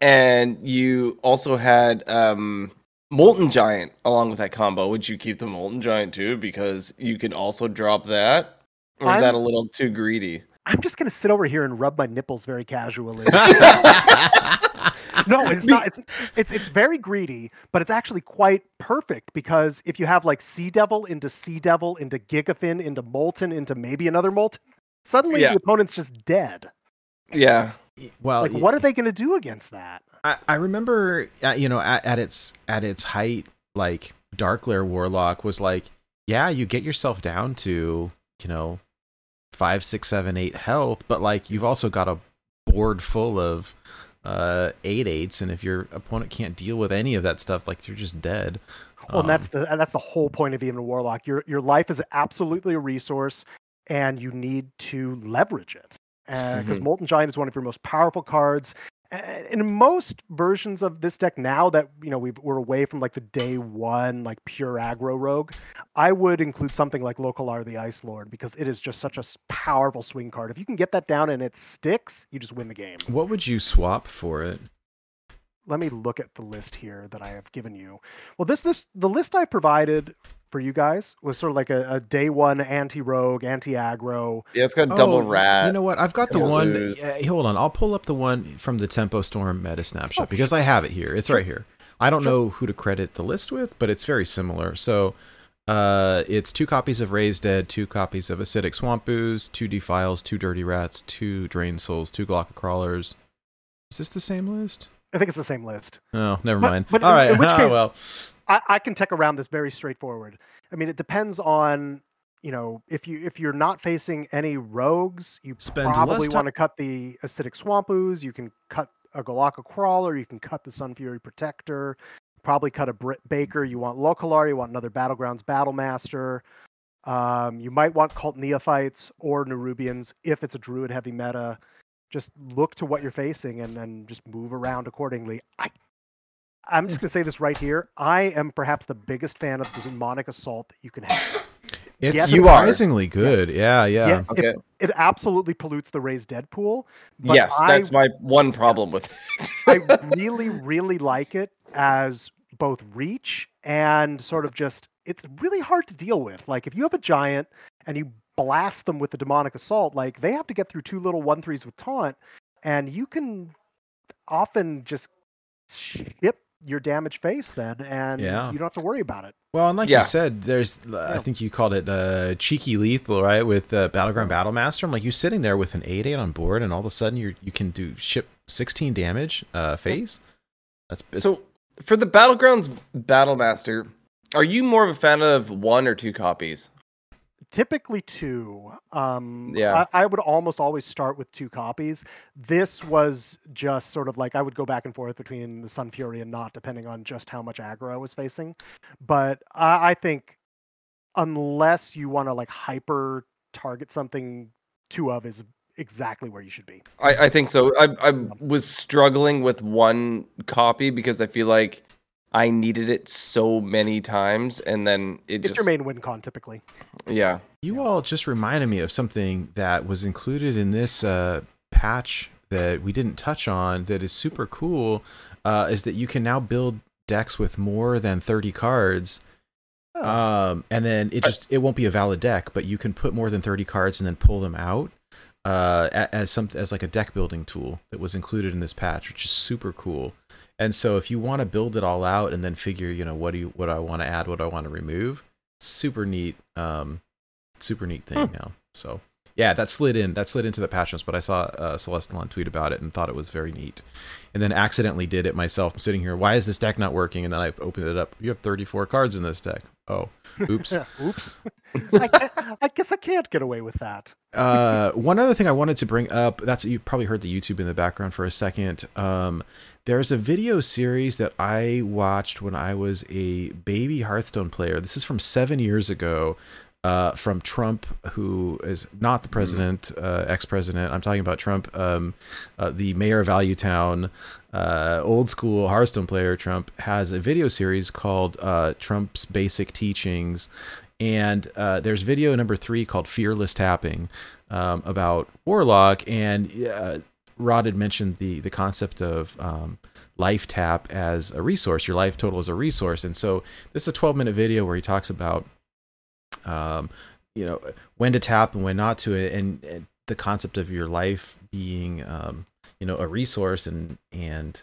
S3: and you also had um, Molten Giant along with that combo? Would you keep the Molten Giant too? Because you can also drop that, or is
S4: I'm-
S3: that a little too greedy?
S4: I'm just gonna sit over here and rub my nipples very casually. no, it's not. It's, it's it's very greedy, but it's actually quite perfect because if you have like Sea Devil into Sea Devil into Gigafin into Molten into maybe another Molten, suddenly
S3: Yeah.
S4: the opponent's just dead.
S3: Yeah,
S2: well,
S4: Like, what are they going to do against that?
S2: I, I remember, uh, you know, at, at its at its height, like Darkglare Warlock was like, yeah, you get yourself down to, you know, five, six, seven, eight health, but like you've also got a board full of uh eight eights, and if your opponent can't deal with any of that stuff, like you're just dead.
S4: Well, and that's
S2: Um,
S4: the that's the whole point of even a warlock. Your your life is absolutely a resource, and you need to leverage it. Uh, because mm-hmm. Molten Giant is one of your most powerful cards. In most versions of this deck now that you know we've, we're away from like the day one like pure aggro rogue, I would include something like Lokholar the Ice Lord because it is just such a powerful swing card. If you can get that down and it sticks, you just win the game.
S2: What would you swap for it?
S4: let me look at the list here that I have given you. Well, this this the list I provided for you guys was sort of like a, a day one anti rogue, anti aggro.
S3: Yeah, it's got double
S2: Oh,
S3: rat.
S2: You know what? I've got the
S3: Double
S2: one.
S3: ooze.
S2: Yeah, hold on. I'll pull up the one from the Tempo Storm meta snapshot because I have it here. It's right here. I don't know who to credit the list with, but it's very similar. So uh, it's two copies of Raise Dead, two copies of Acidic Swamp Ooze, two Defiles, two Dirty Rats, two Drain Souls, two Golakka Crawlers. Is this the same list?
S4: I think it's the same list.
S2: Oh, never
S4: But-
S2: mind.
S4: but
S2: All
S4: in-
S2: right.
S4: in which
S2: Ah,
S4: case-
S2: well,
S4: I, I can tech around this very straightforward. I mean, it depends on you know if you if you're not facing any rogues, you
S2: Spend
S4: probably want to cut the acidic swamp ooze. You can cut a Golakka crawler. You can cut the Sunfury protector. Probably cut a Bread Baker. You want Lokholar. You want another Battlegrounds Battlemaster. Um, you might want Cult Neophytes or Nerubians if it's a Druid heavy meta. Just look to what you're facing and then just move around accordingly. I I'm just going to say this right here. I am perhaps the biggest fan of the demonic assault that you can have.
S2: it's
S4: Yes,
S2: surprisingly good. Yeah, yeah.
S4: Yeah,
S3: Okay.
S4: It, it absolutely pollutes the raised dead pool. but
S3: yes,
S4: I,
S3: that's my one problem with it.
S4: I really, really like it as both reach and sort of just. It's really hard to deal with. Like if you have a giant and you blast them with the demonic assault, like they have to get through two little one threes with taunt, and you can often just ship your damaged face then, and
S2: Yeah.
S4: you don't have to worry about it.
S2: Well, and like
S3: Yeah.
S2: you said, there's I
S4: Yeah.
S2: think you called it uh, cheeky lethal, right? With uh, Battleground Battlemaster. I'm like you sitting there with an eight eight on board, and all of a sudden you you can do ship 16 damage uh, phase. That's
S3: So for the Battlegrounds Battlemaster, are you more of a fan of one or two copies?
S4: Typically two um
S3: Yeah.
S4: I, I would almost always start with two copies this was just sort of like i would go back and forth between the sun fury and not depending on just how much aggro i was facing but i, I think unless you want to like hyper target something two of is exactly where you should be
S3: I, I think so. I, I was struggling with one copy because I feel like I needed it so many times, and then it
S4: it's
S3: just
S4: your main win con typically
S3: yeah.
S2: you all just reminded me of something that was included in this uh, patch that we didn't touch on that is super cool. Uh, is that you can now build decks with more than 30 cards
S4: Oh,
S2: um, and then it just it won't be a valid deck, but you can put more than thirty cards and then pull them out uh, as some as like a deck building tool that was included in this patch, which is super cool. And so if you want to build it all out and then figure, you know, what do you what do I want to add, what do I want to remove, super neat, um, super neat thing now. So yeah, that slid in that slid into the patch notes, but I saw uh, Celestalon tweet about it and thought it was very neat. And then accidentally did it myself. I'm sitting here. Why is this deck not working? And then I opened it up. You have 34 cards in this deck. Oh, oops.
S4: oops I, I guess i can't get away with that
S2: uh, one other thing I wanted to bring up. That's you probably heard the YouTube in the background for a second. Um, there's a video series that I watched when I was a baby Hearthstone player. This is from seven years ago. Uh, from Trump, who is not the president, uh, ex-president. I'm talking about Trump, um, uh, the mayor of Valuetown, uh, old school Hearthstone player. Trump has a video series called uh, Trump's Basic Teachings, and uh, there's video number three called Fearless Tapping um, about Warlock, and uh, Rod had mentioned the the concept of um, life tap as a resource, your life total as a resource, and so this is a 12 minute video where he talks about um, you know when to tap and when not to, and, and the concept of your life being um, you know a resource and and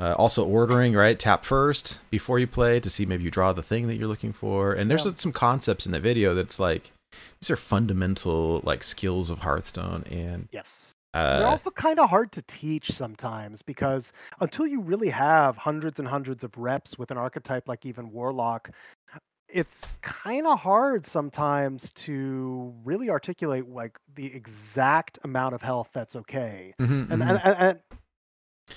S2: uh, also ordering right? Tap first before you play to see maybe you draw the thing that you're looking for. And there's
S4: Yeah.
S2: some concepts in the video that's like these are fundamental like skills of hearthstone. And
S4: yes They're
S2: uh,
S4: also kind of hard to teach sometimes because until you really have hundreds and hundreds of reps with an archetype like even Warlock, it's kind of hard sometimes to really articulate like the exact amount of health that's okay.
S2: mhm,
S4: And
S2: mhm.
S4: and, and, and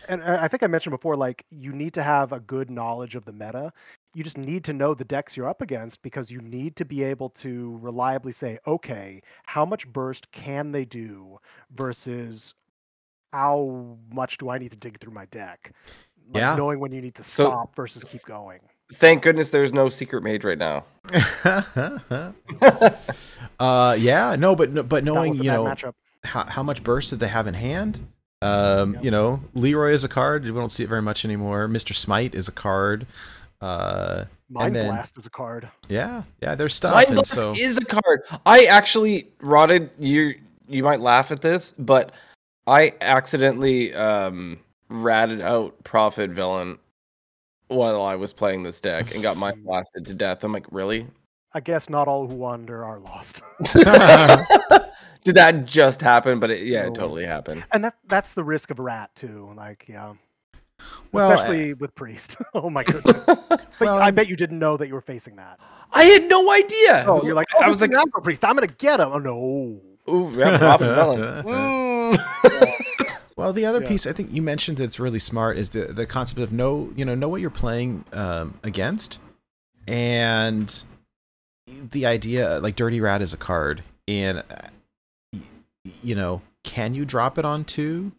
S4: and I think I mentioned before, like you need to have a good knowledge of the meta. You just need to know the decks you're up against because you need to be able to reliably say, okay, how much burst can they do versus how much do I need to dig through my deck? Like
S2: Yeah.
S4: knowing when you need to
S3: So-
S4: stop versus keep going.
S3: Thank goodness there's no secret mage right now.
S2: uh yeah no but but knowing you know
S4: matchup.
S2: how, how much burst did they have in hand Um,
S4: Yep.
S2: You know, Leroy is a card. We don't see it very much anymore. Mr. Smite is a card. Uh,
S4: Mind
S2: then-
S4: Blast is a card.
S2: yeah, yeah. There's stuff.
S3: Mind
S2: and
S3: Blast
S2: so
S3: is a card. I actually rotted. You you might laugh at this, but I accidentally um ratted out Prophet Velen while I was playing this deck and got mind blasted to death. I'm like, really?
S4: I guess not all who wander are lost.
S3: Did that just happen? But it, yeah,
S4: No.
S3: it totally happened.
S4: and that that's the risk of rat too. Like, yeah.
S2: Well,
S4: Especially with priest. oh my goodness. But
S2: Well,
S4: I bet you didn't know that you were facing that.
S3: I had no idea.
S4: Oh, you're like, oh,
S3: I
S4: I
S3: was like,
S4: an aggro priest. I'm gonna get him. Oh no.
S3: ooh, yeah, Prophet Velen. Mm.
S2: Well, the other
S4: Yeah.
S2: piece I think you mentioned that's really smart is the the concept of know you know know what you're playing um, against, and the idea like Dirty Rat is a card, and uh, you know can you drop it on two?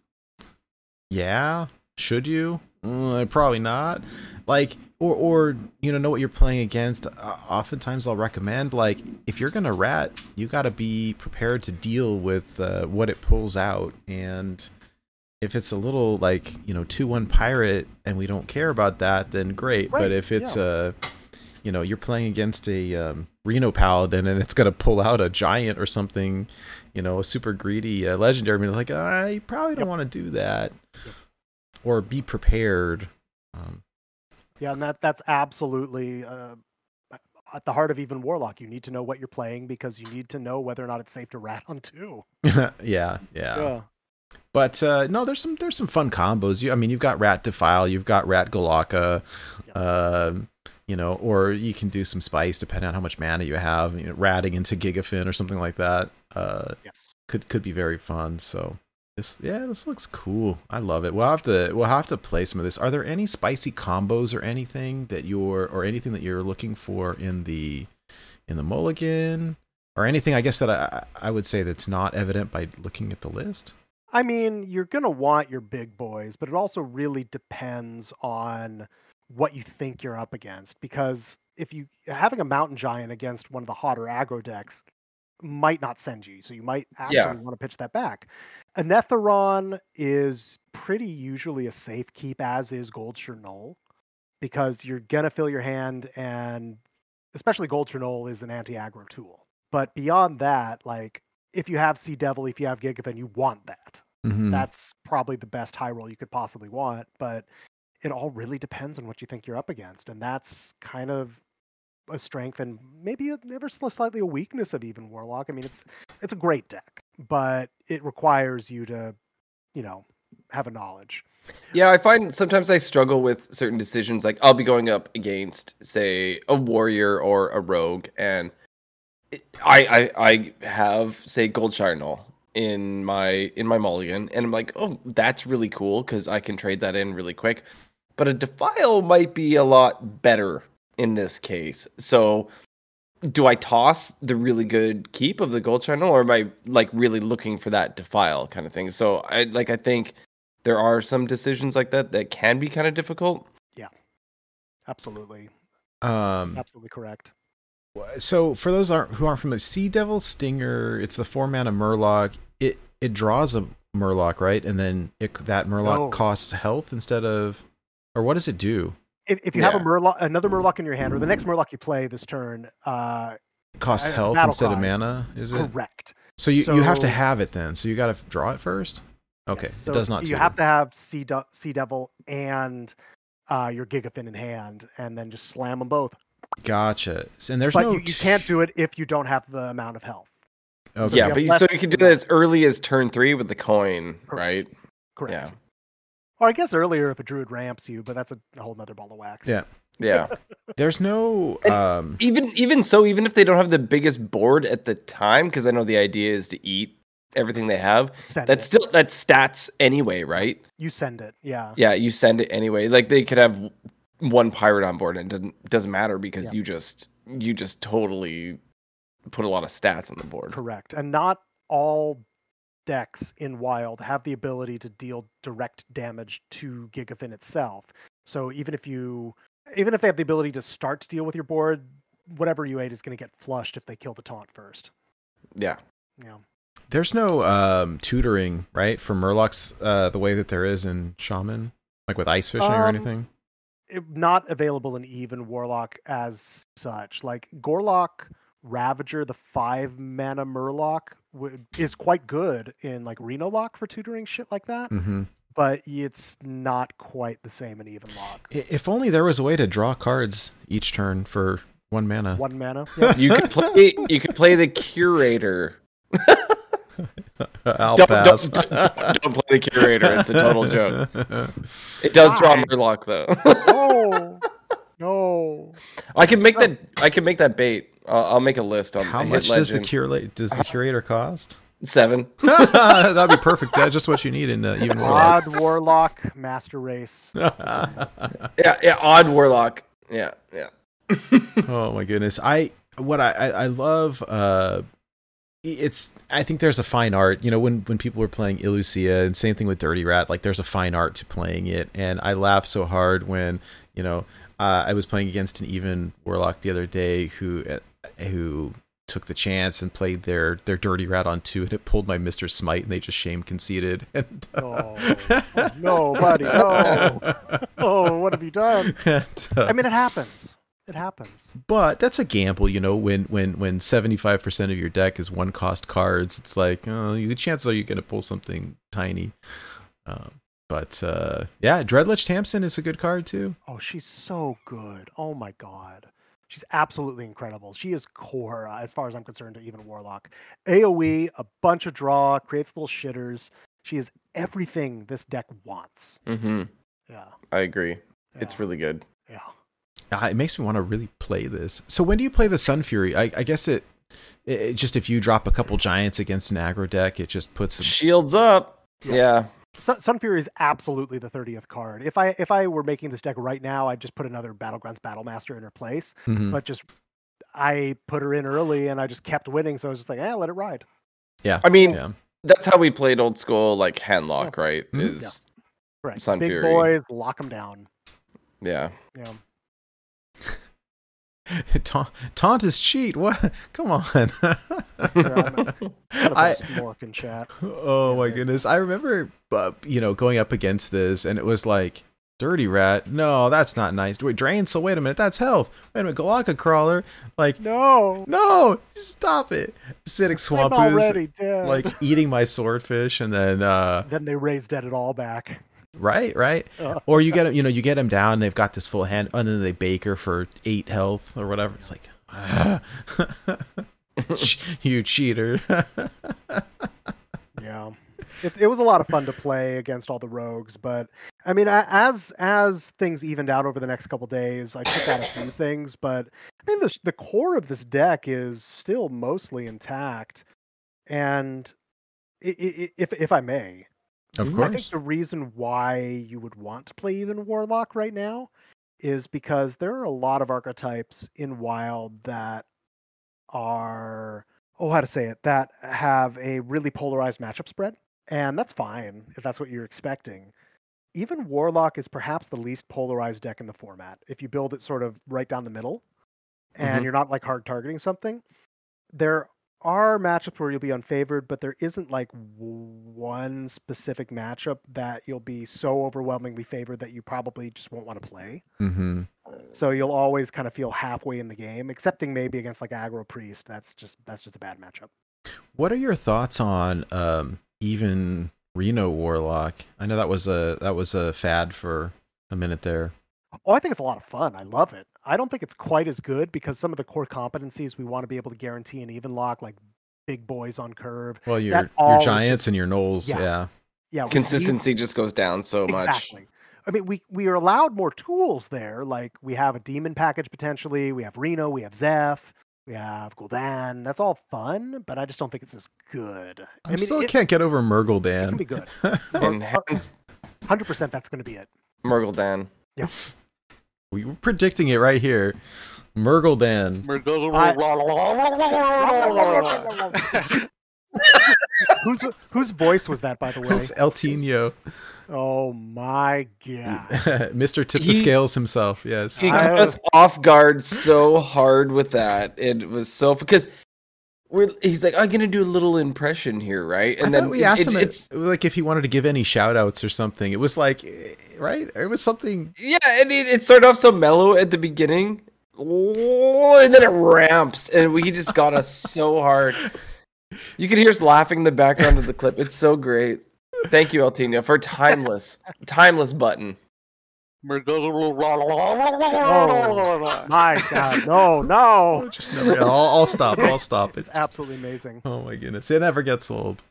S2: Yeah, should you? Mm, probably not. Like or or you know know what you're playing against. Uh, oftentimes I'll recommend like if you're gonna rat, you got to be prepared to deal with uh, what it pulls out and if it's a little like you know two one pirate and we don't care about that then great
S4: Right,
S2: but if it's
S4: yeah.
S2: uh you know you're playing against a um, reno paladin and it's going to pull out a giant or something you know a super greedy uh, legendary I mean, like i probably don't
S4: Yep.
S2: want to do that or be prepared um,
S4: Yeah, and that that's absolutely uh, at the heart of even warlock. You need to know what you're playing because you need to know whether or not it's safe to rat on two.
S2: yeah yeah
S4: Yeah.
S2: But uh, no, there's some there's some fun combos. You, I mean, you've got Rat Defile, you've got Rat Golakka,
S4: Yes.
S2: um, you know, or you can do some spice depending on how much mana you have. You know, ratting into Gigafin or something like that. Uh,
S4: yes.
S2: could could be very fun. So this, yeah, this looks cool. I love it. We'll have to we'll have to play some of this. Are there any spicy combos or anything that you're or anything that you're looking for in the in the Mulligan? Or anything, I guess that I I would say that's not evident by looking at the list.
S4: I mean, you're gonna want your big boys, but it also really depends on what you think you're up against. Because if you having a mountain giant against one of the hotter aggro decks might not send you, so you might actually
S3: Yeah.
S4: want to pitch that back. Anetheron is pretty usually a safe keep, as is Goldshire Gnoll, because you're gonna fill your hand, and especially Goldshire Gnoll is an anti-aggro tool. But beyond that, like if you have Sea Devil, if you have Gigafin, you want that.
S2: Mhm.
S4: That's probably the best high roll you could possibly want. But it all really depends on what you think you're up against, and that's kind of a strength and maybe a, ever so slightly a weakness of even Warlock. I mean, it's it's a great deck, but it requires you to, you know, have a knowledge.
S3: Yeah, I find sometimes I struggle with certain decisions. Like I'll be going up against, say, a warrior or a rogue, and I I, I have say Gold Null in my in my mulligan, and I'm like, oh, that's really cool because I can trade that in really quick. But a defile might be a lot better in this case. So, do I toss the really good keep of the Gold Null, or am I like really looking for that defile kind of thing? So I like I think there are some decisions like that that can be kind of difficult. Yeah.
S4: Absolutely,
S2: Um,
S4: absolutely correct.
S2: so for those aren't who aren't familiar, Sea Devil Stinger, it's the four mana Murloc. It it draws a Murloc, right? And then it, that Murloc
S4: No.
S2: costs health instead of, or what does it do?
S4: If, if you have a Murloc, another Murloc in your hand, or the next Murloc you play this turn, uh,
S2: costs
S4: Uh,
S2: health
S4: battle
S2: instead of mana, is it?
S4: correct.
S2: So you, you have to have it then. So you got to draw it first. Okay,
S4: Yes, so
S2: it does not.
S4: You
S2: tutor.
S4: have to have Sea, De- sea Devil and uh, your Gigafin in hand, and then just slam them both.
S2: Gotcha. And there's
S4: but
S2: no.
S4: you, you can't do it if you don't have the amount of health.
S2: Okay.
S3: yeah,
S4: you
S3: but you, so you can do
S4: than
S3: that as early as turn three with the coin,
S4: Correct.
S3: right?
S4: Correct.
S3: Yeah.
S4: Or I guess earlier if a druid ramps you, but that's a, a whole nother ball of wax.
S2: Yeah.
S3: Yeah.
S2: There's no. Um,
S3: even even so, even if they don't have the biggest board at the time, because I know the idea is to eat everything they have,
S4: Send
S3: that's
S4: it.
S3: still that's stats anyway, right?
S4: you send it. Yeah.
S3: Yeah, you send it anyway. Like they could have one pirate on board and it doesn't doesn't matter because
S4: Yeah.
S3: you just you just totally put a lot of stats on the board.
S4: Correct. And not all decks in Wild have the ability to deal direct damage to Gigafin itself. So even if you even if they have the ability to start to deal with your board, whatever you ate is going to get flushed if they kill the taunt first.
S3: Yeah.
S4: Yeah.
S2: There's no um, tutoring, right, for Murlocs uh, the way that there is in Shaman, like with ice fishing or
S4: Um,
S2: anything.
S4: it, not available in even warlock as such. Like Gorloc Ravager, the five mana Murloc, would, is quite good in like Reno Lock for tutoring shit like that,
S2: hmm
S4: but it's not quite the same in even lock.
S2: If only there was a way to draw cards each turn for one mana.
S4: One mana. Yeah.
S3: You could play. You could play the curator.
S2: I'll
S3: Don't,
S2: pass.
S3: don't, don't, don't play the curator. It's a total joke. It does draw
S4: Why?
S3: Murloc though.
S4: no, no.
S3: I can make that. I can make that bait. I'll, I'll make a list on
S2: How much does the curate does the curator cost?
S3: seven?
S2: That'd be perfect. That's just what you need in uh, even more.
S4: Odd Warlock Master Race.
S3: Yeah, yeah. Odd Warlock. Yeah, yeah.
S2: oh my goodness i what i i, I love uh it's i think there's a fine art you know when when people were playing Illucia and same thing with dirty rat like there's a fine art to playing it and i laugh so hard when you know uh, i was playing against an even warlock the other day who uh, who took the chance and played their their dirty rat on two and it pulled my mr smite and they just shame conceded and
S4: Oh, no, buddy, no. Oh, what have you done?
S2: and, uh,
S4: I mean, it happens. It happens.
S2: but that's a gamble, you know. When when when seventy five percent of your deck is one cost cards, it's like oh, the chances are you're going to pull something tiny. Um, but uh, yeah, Dreadlich Tamsin is a good card too.
S4: Oh, she's so good. Oh my god. She's absolutely incredible. She is core, uh, as far as I'm concerned, to even Warlock. AoE, a bunch of draw, creates little shitters. She is everything this deck wants.
S3: Mm-hmm.
S4: Yeah.
S3: I agree. It's really good.
S4: Yeah.
S2: Uh, it makes me want to really play this. So when do you play the Sunfury? I, I guess it, it it just if you drop a couple giants against an aggro deck, it just puts some.
S3: Shields up. Yeah.
S4: Sun, Sunfury is absolutely the 30th card. If I if I were making this deck right now, I'd just put another Battlegrounds Battlemaster in her place.
S2: Mhm.
S4: But just I put her in early and I just kept winning, so I was just like, eh, let it ride. Yeah.
S3: I mean,
S2: Yeah.
S3: that's how we played old school, like handlock, right?
S2: Mhm.
S3: Is
S4: Right.
S3: Sun
S4: Big
S3: Fury.
S4: boys, lock them down.
S3: yeah.
S4: Yeah.
S2: Ta- taunt is cheat. What? Come on.
S4: I, in chat.
S2: Oh my goodness. I remember, uh, you know, going up against this and it was like, Dirty Rat. No, that's not nice. Wait, Drain, so wait a minute. That's health. Wait a minute. Golakka Crawler. Like,
S4: No,
S2: no, stop it. Acidic
S4: I'm
S2: Swamp
S4: already dead.
S2: like eating my swordfish and then, uh,
S4: then they raised dead it all back.
S2: Right, right. Or you get them, you know, you get them down, they've got this full hand, and then they bake her for eight health or whatever. It's like, ah. you cheater.
S4: Yeah. It, it was a lot of fun to play against all the rogues, but I mean, as as things evened out over the next couple days, I took out a few things, but I mean, the the core of this deck is still mostly intact. And if if I may,
S2: of course.
S4: I think the reason why you would want to play even Warlock right now is because there are a lot of archetypes in Wild that are oh how to say it that have a really polarized matchup spread, and that's fine if that's what you're expecting. Even Warlock is perhaps the least polarized deck in the format. If you build it sort of right down the middle, and
S3: Mhm.
S4: you're not like hard targeting something, there are matchups where you'll be unfavored, but there isn't like one specific matchup that you'll be so overwhelmingly favored that you probably just won't want to play.
S2: hmm
S4: So you'll always kind of feel halfway in the game, excepting maybe against like aggro priest. That's just that's just a bad matchup.
S2: What are your thoughts on um, even Reno Warlock? I know that was a that was a fad for a minute there.
S4: Oh, I think it's a lot of fun. I love it. I don't think it's quite as good because some of the core competencies we want to be able to guarantee an even lock, like big boys on curve.
S2: Well, your your giants
S4: just-
S2: and your knolls,
S4: Yeah.
S2: yeah.
S4: Yeah, we- we-
S3: Consistency just goes down so much.
S4: Exactly. I mean, we we are allowed more tools there. Like we have a demon package potentially. We have Reno. We have Zeph. We have Gul'dan. That's all fun, but I just don't think it's as good.
S2: I,
S4: I mean,
S2: still
S4: it,
S2: can't get over
S4: it
S2: Murgledan.
S4: can be good. Hundred percent, that's going to be it.
S3: Murgledan.
S2: We were predicting it right here. Murgledan.
S4: whose whose voice was that, by the way?
S2: It's El Tino.
S4: Oh my god!
S2: Mr. Tip the Scales himself, yes.
S3: He
S4: I
S3: caught us off guard so hard with that. It was so because we're, he's like, I'm gonna do a little impression here, right?
S2: And then we asked
S3: it,
S2: him
S3: it's
S2: like if he wanted to give any shout outs or something. It was like eh, right? It was something
S3: yeah, and it, it started off so mellow at the beginning, and then it ramps, and we just got us so hard. You can hear us laughing in the background of the clip. It's so great. Thank you, Altina, for timeless, timeless button.
S4: My God, no, no!
S2: just never I'll, I'll stop. I'll stop. It's
S4: It's absolutely amazing.
S2: Oh my goodness. It never gets old.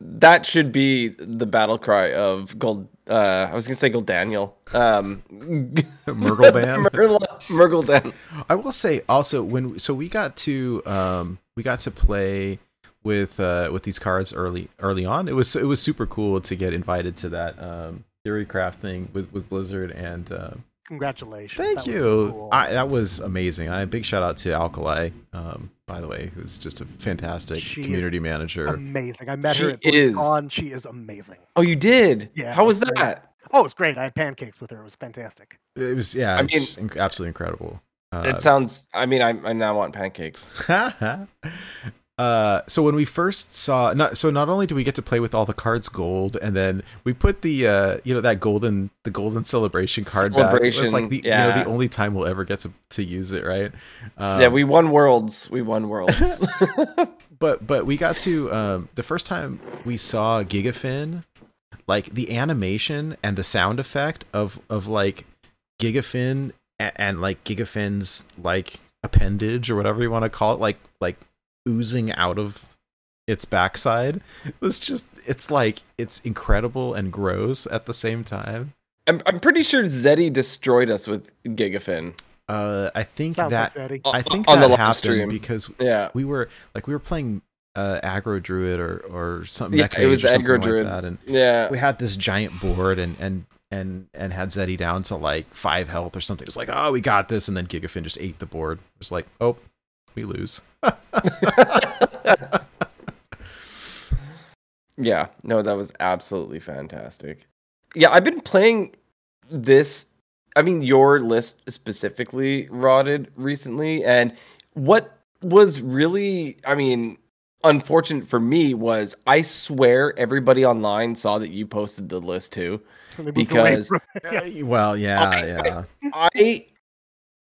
S3: That should be the battle cry of Gold. Uh, I was gonna say Gold Daniel. Um,
S2: Murgledan.
S3: Murgledan.
S2: I will say also when so we got to um we got to play with uh with these cards early early on. It was it was super cool to get invited to that um theory craft thing with with Blizzard and uh,
S4: Congratulations.
S2: thank
S4: That was
S2: you.
S4: so cool.
S2: I, that was amazing. I big shout out to Alkali um by the way who's just a fantastic
S4: She
S2: community manager.
S4: amazing. I met
S3: She
S4: her at
S3: is.
S4: BlizzCon. She is amazing.
S3: Oh, you did?
S4: Yeah,
S3: How was
S4: that's great.
S3: that?
S4: Oh, it was great. I had pancakes with her. It was fantastic.
S2: It was yeah,
S3: I
S2: it's
S3: mean-
S2: inc- absolutely incredible. Uh,
S3: It sounds. I mean, I, I now want pancakes.
S2: uh so when we first saw not so not only do we get to play with all the cards gold and then we put the uh you know that golden the golden celebration card back it was like
S3: Celebration,
S2: the you
S3: yeah.
S2: know the only time we'll ever get to to use it right um,
S3: yeah, we won worlds. We won worlds.
S2: but but we got to um the first time we saw gigafin like the animation and the sound effect of of like gigafin and, and like gigafin's like appendage or whatever you want to call it like like oozing out of its backside it was just it's like it's incredible and gross at the same time
S3: I'm, I'm pretty sure Zeddy destroyed us with Gigafin.
S2: uh i think
S4: Sounds
S2: that
S4: like Zeddy.
S2: i think
S3: on
S2: that
S3: the live
S2: happened
S3: stream.
S2: because
S3: Yeah.
S2: we were like we were playing uh aggro druid or or something
S3: Yeah, it was
S2: Mage or
S3: Aggro
S2: like
S3: Druid.
S2: that and
S3: Yeah.
S2: we had this giant board and and and and had Zeddy down to like five health or something. It was like, oh, we got this, and then Gigafin just ate the board. It was like, oh, we lose.
S3: Yeah, no, that was absolutely fantastic. Yeah, I've been playing this. I mean, your list specifically, Rotted, recently. And what was really, I mean, unfortunate for me was I swear everybody online saw that you posted the list too.
S4: They moved away
S3: because-
S4: from-
S2: Uh, well, yeah,
S3: I-
S2: yeah.
S3: I,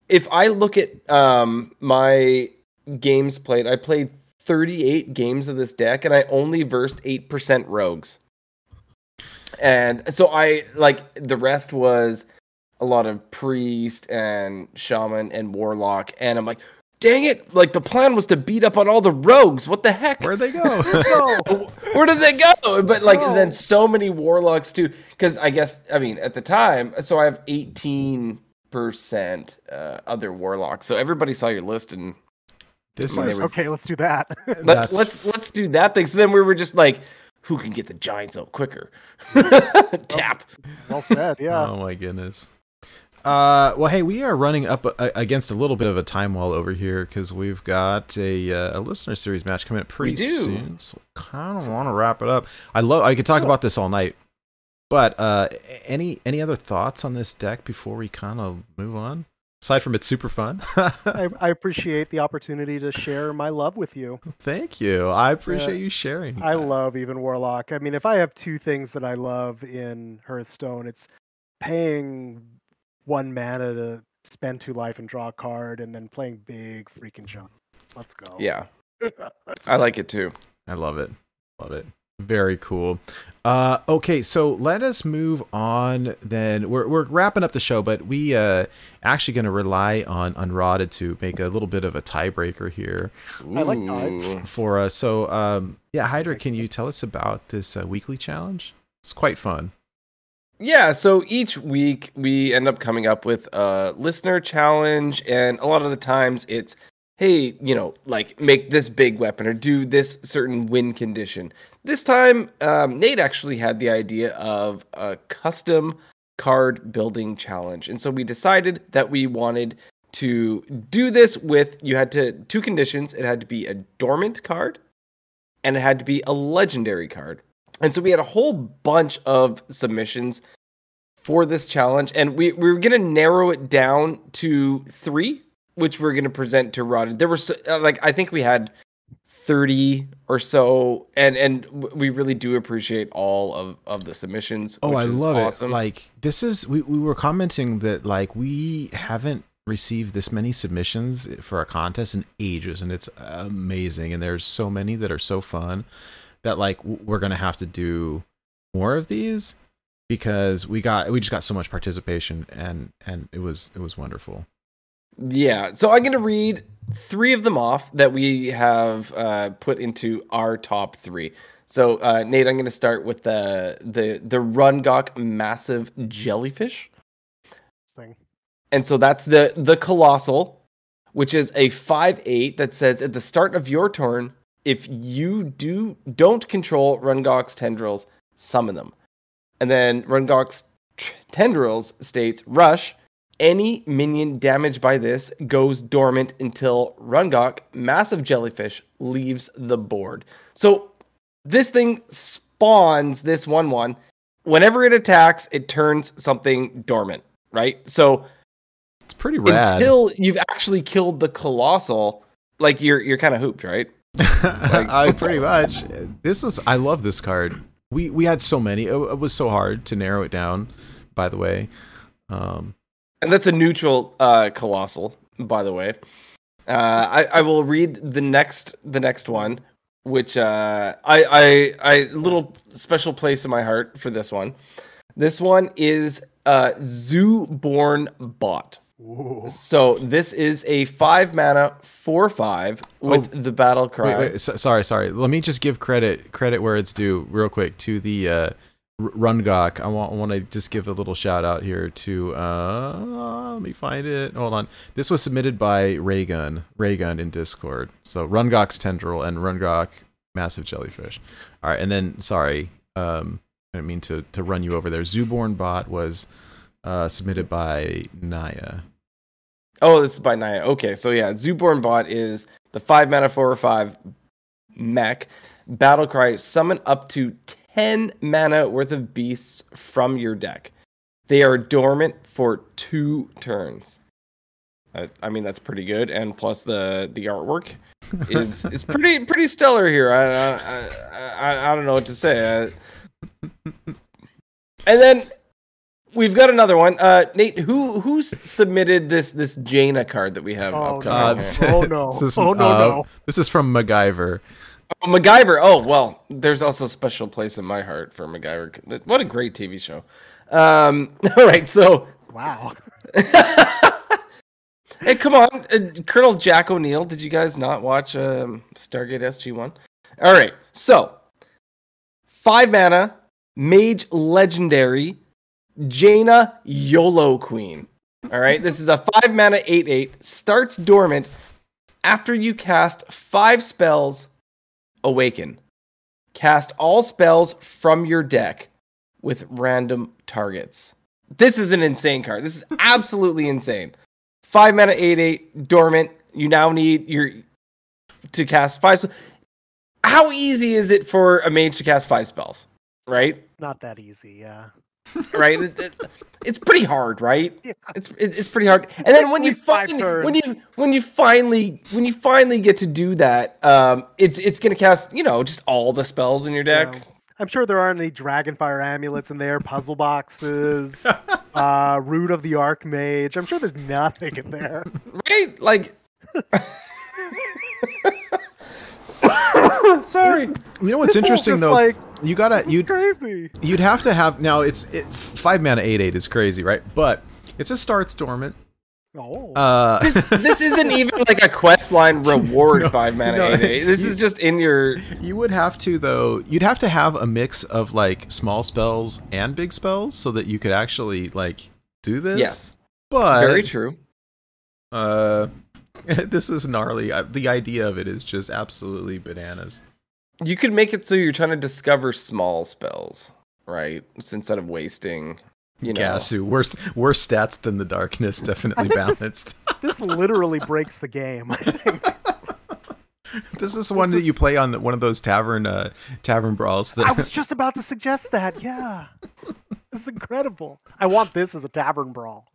S3: if I look at um my games played, I played 38 games of this deck and I only versed 8% rogues. And so I like the rest was a lot of priest and shaman and warlock and I'm like, "Dang it, like the plan was to beat up on all the rogues. What the heck?"
S2: Where'd they go?
S4: No.
S3: Where did they go? But like
S4: No.
S3: then so many warlocks too. Because I guess I mean at the time, so I have eighteen percent uh, other warlocks. So everybody saw your list and
S2: this
S3: When
S2: is
S3: were-
S4: okay, let's do that.
S3: let's let's let's do that thing. So then we were just like, who can get the giants out quicker? Tap.
S4: well said. Yeah.
S2: Oh my goodness. Uh, well, hey, we are running up uh, against a little bit of a time wall over here because we've got a uh, a listener series match coming up pretty
S3: do.
S2: soon. So kind of want to wrap it up. I love. I could talk about this all night, but uh, any any other thoughts on this deck before we kind of move on? Aside from it's super fun.
S4: I, I appreciate the opportunity to share my love with you.
S2: Thank you. I appreciate
S4: Yeah.
S2: you sharing.
S4: I
S2: that.
S4: love even Warlock. I mean, if I have two things that I love in Hearthstone, it's paying one mana to spend two life and draw a card, and then playing big freaking jump. Let's go.
S3: Yeah, I like it too.
S2: I love it. Love it. Very cool. Uh, okay, so let us move on. Then we're we're wrapping up the show, but we uh actually going to rely on Unrotted to make a little bit of a tiebreaker here
S4: I like ties.
S2: For us. So um, yeah, Hydra, can you tell us about this uh, weekly challenge? It's quite fun.
S3: Yeah, so each week we end up coming up with a listener challenge, and a lot of the times it's, hey, you know, like make this big weapon or do this certain win condition. This time, um, Nate actually had the idea of a custom card building challenge, and so we decided that we wanted to do this with you had to two conditions. It had to be a dormant card, and it had to be a legendary card. And so we had a whole bunch of submissions for this challenge, and we, we were going to narrow it down to three, which we are going to present to Rod. There were so, uh, like I think we had 30 or so and and we really do appreciate all of of the submissions
S2: Oh, I love
S3: awesome.
S2: it. Like this is we, we were commenting that like we haven't received this many submissions for a contest in ages and it's amazing and there's so many that are so fun that like we're to have to do more of these because we got we just got so much participation and and it was it was wonderful.
S3: Yeah. So I'm going to read three of them off that we have uh, put into our top three. So uh, Nate, I'm going to start with the the the Rungok massive jellyfish,
S4: thing.
S3: and so that's the the colossal, which is a five eight that says at the start of your turn, if you do don't control Rungok's tendrils, summon them, and then Rungok's t- tendrils states rush. Any minion damaged by this goes dormant until Rungok, massive jellyfish, leaves the board. So this thing spawns this 1 1. Whenever it attacks, it turns something dormant, right? So
S2: It's pretty rad.
S3: until you've actually killed the colossal, like you're you're kind of hooped, right?
S2: I pretty much. This is I love this card. We we had so many. It, it was so hard to narrow it down. By the way, um,
S3: And that's a neutral uh, colossal, by the way. Uh, I, I will read the next the next one, which uh, I I I little special place in my heart for this one. This one is uh, Zoo Born Bot.
S4: Ooh.
S3: So this is a five mana four five with the battle cry.
S2: wait, wait, so, sorry, sorry. Let me just give credit credit where it's due, real quick, to the uh, Rungok. I want I want to just give a little shout out here to. Uh, let me find it. Hold on. This was submitted by Raygun Raygun in Discord. So Rungok's tendril and Rungok massive jellyfish. All right, and then sorry, um, I didn't mean to to run you over there. Zooborn bot was uh, submitted by Naya.
S3: Oh, this is by Naya. Okay, so yeah, Zooborn Bot is the five mana four or five mech. Battle cry, summon up to 10 mana worth of beasts from your deck. They are dormant for two turns. Uh, I mean that's pretty good, and plus the the artwork is is pretty pretty stellar here. I I I, I, I don't know what to say. Uh, and then we've got another one. Uh, Nate, who who submitted this this Jaina card that we have
S4: Oh,
S3: upcoming?
S4: no. Oh, no.
S2: This is,
S4: Oh, no,
S2: uh,
S4: no.
S2: This is from MacGyver.
S3: Oh, MacGyver. Oh well, there's also a special place in my heart for MacGyver. What a great TV show. Um, all right, so
S4: Wow.
S3: hey, come on, uh, Colonel Jack O'Neill. Did you guys not watch um, Stargate SG One? All right, so five mana, Mage Legendary, Jaina YOLO Queen. All right, this is a five mana eight eight. Starts dormant after you cast five spells. Awaken. Cast all spells from your deck with random targets. This is an insane card. This is absolutely insane. Five mana, eight eight, dormant. You now need your to cast five. How easy is it for a mage to cast five spells? Right,
S4: Not that easy, yeah.
S3: Right. It- it- it's pretty hard, right?
S4: Yeah.
S3: It's it, it's pretty hard. And then when you
S4: Like
S3: finally when you when you finally when you finally get to do that, um, it's it's gonna cast you know just all the spells in your deck.
S4: Yeah. I'm sure there aren't any Dragonfire amulets in there, puzzle boxes, uh, Root of the Archmage. I'm sure there's nothing in there.
S3: right? Like, sorry.
S2: You know what's
S4: This
S2: interesting though?
S4: like-
S2: you gotta you'd
S4: crazy.
S2: you'd have to have now. It's it, five mana eight eight is crazy, right? But it's a starts dormant.
S4: Oh.
S2: Uh,
S3: This this isn't even like a quest line reward five mana
S2: no,
S3: eight eight. This
S2: you-
S3: is just in your
S2: you would have to though. You'd have to have a mix of like small spells and big spells so that you could actually like do this.
S3: yes,
S2: but
S3: very true.
S2: Uh, this is gnarly. The idea of it is just absolutely bananas.
S3: You could make it so you're trying to discover small spells, right? So instead of wasting, you know.
S2: Gasu, worse worse stats than the darkness, definitely
S4: think this-
S2: balanced.
S4: this literally breaks the game. I think.
S2: This is one
S4: This
S2: that you play on one of those tavern uh, tavern brawls.
S4: I was just about to suggest that. Yeah. This is incredible. I want this as a tavern brawl.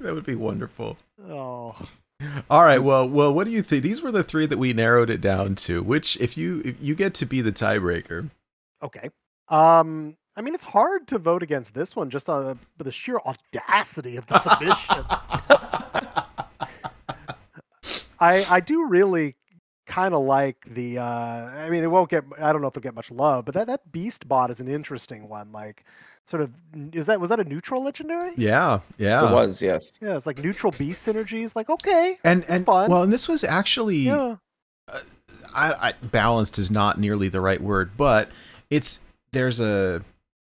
S2: that would be wonderful.
S4: Oh.
S2: All right. Well, well, what do you think? These were the three that we narrowed it down to. Which, if you if you get to be the tiebreaker,
S4: Okay. Um, I mean, it's hard to vote against this one just uh, the sheer audacity of the submission. I I do really kind of like the. Uh, I mean, it won't get. I don't know if it'll get much love, but that that beast bot is an interesting one. Like, sort of, is that was that a neutral legendary?
S2: yeah, yeah,
S3: It was, yes.
S4: Yeah, it's like neutral beast synergies. Like, okay,
S2: and and
S4: fun.
S2: well, and this was actually
S4: yeah, uh,
S2: I, I balanced is not nearly the right word, but it's there's a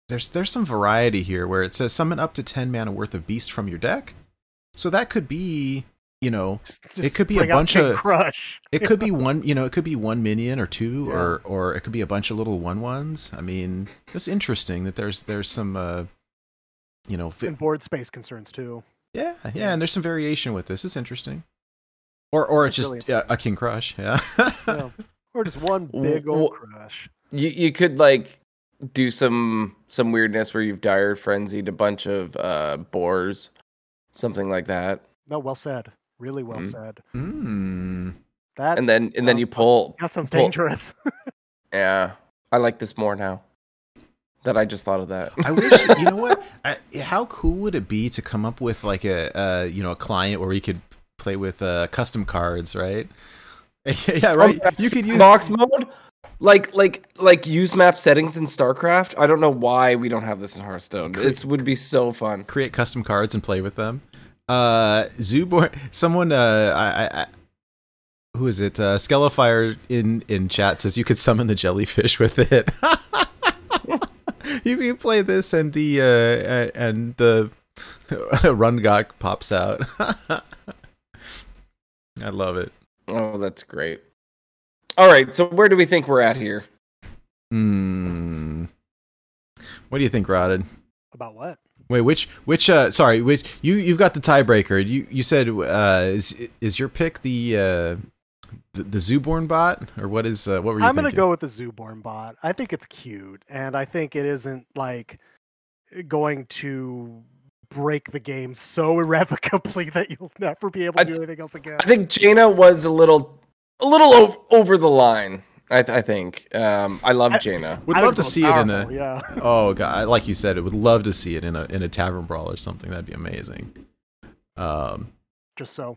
S2: there's there's some variety here where it says summon up to ten mana worth of beast from your deck, so that could be you know
S4: just,
S2: It could be a bunch of-
S4: crush.
S2: it could be one you know it could be one minion or two
S4: Yeah.
S2: or or it could be a bunch of little one ones. I mean, it's interesting that there's there's some uh you know fi-
S4: and board space concerns too.
S2: yeah yeah and there's some variation with this. It's interesting. Or or it's
S4: It's
S2: just
S4: really
S2: yeah, a King Krush. Yeah.
S4: Yeah. or just one
S3: W-
S4: big old
S3: w-
S4: crush.
S3: You you could like do some some weirdness where you've dire frenzied a bunch of uh boars, something like that.
S4: No, well said. Really well
S3: Mhm.
S4: said.
S2: mm.
S4: That
S3: And then and then
S4: Um,
S3: you pull
S4: that sounds
S3: pull-
S4: dangerous.
S3: Yeah. I like this more now. That I just thought of that.
S2: I wish you know what? I, how cool would it be to come up with like a uh, you know a client where you could play with uh, custom cards, right? yeah, right.
S3: Oh,
S2: You could use
S3: box mode, like like like use map settings in StarCraft. I don't know why we don't have this in Hearthstone. It would be so fun.
S2: create custom cards and play with them. Uh, Zooborn, someone, uh, I, I, I who is it? Uh, Skelefire in in chat says you could summon the jellyfish with it. you can play this and the uh and the Rungok pops out. I love it.
S3: Oh, that's great. All right, so where do we think we're at here?
S2: Hmm. What do you think, Rotted?
S4: About what?
S2: Wait, which which uh sorry, which you you've got the tiebreaker. You you said uh is is your pick the uh the, the Zooborn bot or what is uh, what were you
S4: I'm gonna go with the Zooborn bot. I think it's cute, and I think it isn't like going to break the game so irrevocably that you'll never be able to
S3: I-
S4: do anything else again.
S3: I think Jaina was a little a little ov- over the line. I, th- I think. Um, I love
S4: I-
S3: Jaina.
S2: Would
S4: I
S2: love to
S4: it's
S2: see it in a
S4: yeah.
S2: Oh god, like you said, it would love to see it in a in a tavern brawl or something. That'd be amazing. Um
S4: Just so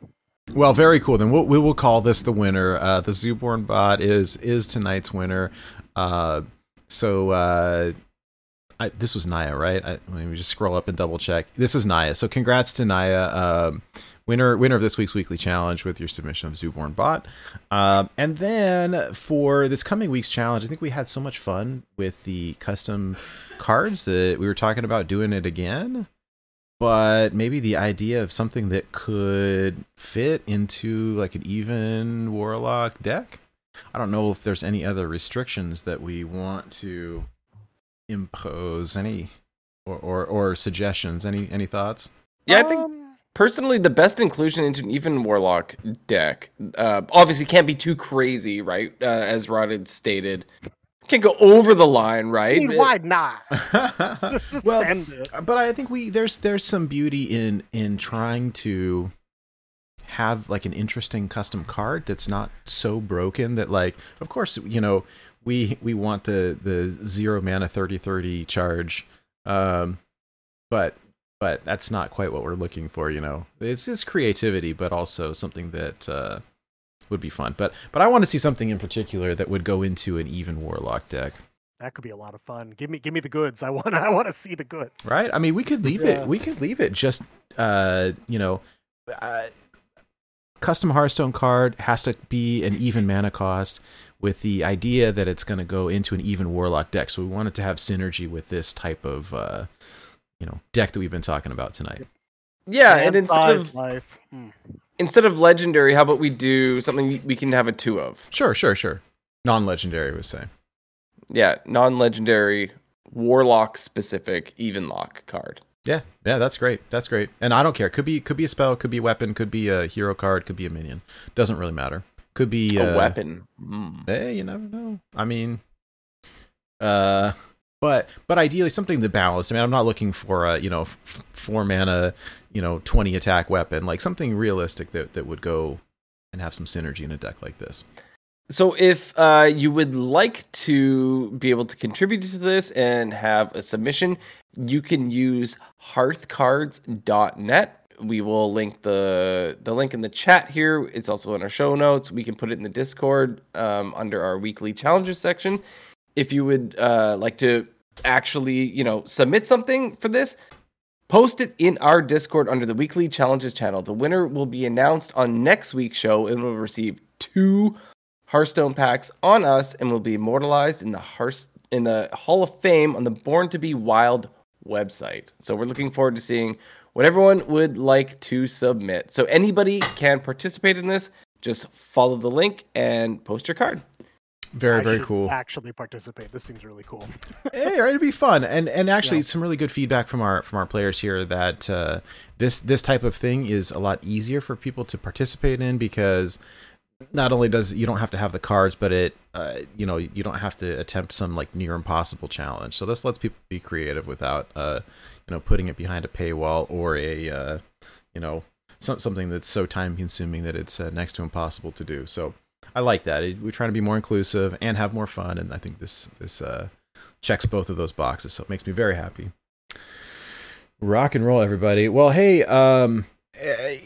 S2: Well, very cool. Then we'll, we will call this the winner. Uh, the Zooborn bot is is tonight's winner. Uh, so uh, I, this was Naya, right? I, let me just scroll up and double check. This is Naya. So congrats to Naya, um, winner winner of this week's weekly challenge with your submission of Zooborn bot. Um, and then for this coming week's challenge, I think we had so much fun with the custom cards that we were talking about doing it again but maybe the idea of something that could fit into like an even warlock deck. I don't know if there's any other restrictions that we want to impose. Any or or, or suggestions? Any any thoughts?
S3: Yeah, I think
S4: Um,
S3: personally the best inclusion into an even warlock deck uh, obviously can't be too crazy, right? Uh, as Rod had stated, can't go over the line,
S4: I
S3: right?
S4: mean, why not? Just, just
S2: well,
S4: send it.
S2: but I think we there's there's some beauty in in trying to have like an interesting custom card that's not so broken that like of course you know we we want the the zero mana 30 30 charge um but but that's not quite what we're looking for you know it's just creativity but also something that uh would be fun but but i want to see something in particular that would go into an even warlock deck
S4: That could be a lot of fun. Give me, give me the goods. I want, I want to see the goods.
S2: right i mean we could leave
S4: Yeah.
S2: it we could leave it just uh you know uh, custom hearthstone card has to be an even mana cost with the idea that it's going to go into an even warlock deck so we want it to have synergy with this type of uh you know deck that we've been talking about tonight
S3: yeah, and
S4: Man
S3: instead of
S4: life. Hmm.
S3: instead of legendary, how about we do something we can have a two of?
S2: sure sure sure non-legendary would say
S3: Yeah, non-legendary warlock specific even lock card.
S2: yeah yeah that's great that's great and i don't care could be could be a spell could be a weapon could be a hero card could be a minion doesn't really matter could be
S3: A
S2: uh,
S3: weapon. Mm.
S2: Hey, you never know. I mean, uh, but but ideally something to balance. I mean, I'm not looking for a you know f- four mana, you know, 20 attack weapon, like something realistic that that would go and have some synergy in a deck like this.
S3: So, if uh, you would like to be able to contribute to this and have a submission, you can use hearthcards.net. We will link the the link in the chat here. It's also in our show notes. We can put it in the Discord um, under our weekly challenges section. If you would uh, like to actually, you know, submit something for this, post it in our Discord under the weekly challenges channel. The winner will be announced on next week's show and will receive two Hearthstone packs on us and will be immortalized in the Hearth in the Hall of Fame on the Born to Be Wild website. So we're looking forward to seeing what everyone would like to submit. So anybody can participate in this. Just follow the link and post your card.
S2: Very
S4: I
S2: very cool.
S4: Actually, participate. This seems really cool.
S2: hey, right, it'd be fun, and and actually
S4: Yeah.
S2: some really good feedback from our from our players here that uh, this this type of thing is a lot easier for people to participate in because not only does you don't have to have the cards, but it uh, you know you don't have to attempt some like near impossible challenge. So this lets people be creative without uh, you know putting it behind a paywall or a uh, you know some, something that's so time consuming that it's uh, next to impossible to do. So I like that. It, we're trying to be more inclusive and have more fun, and I think this this uh, checks both of those boxes. So it makes me very happy. Rock and roll, everybody. Well, hey, um, eh,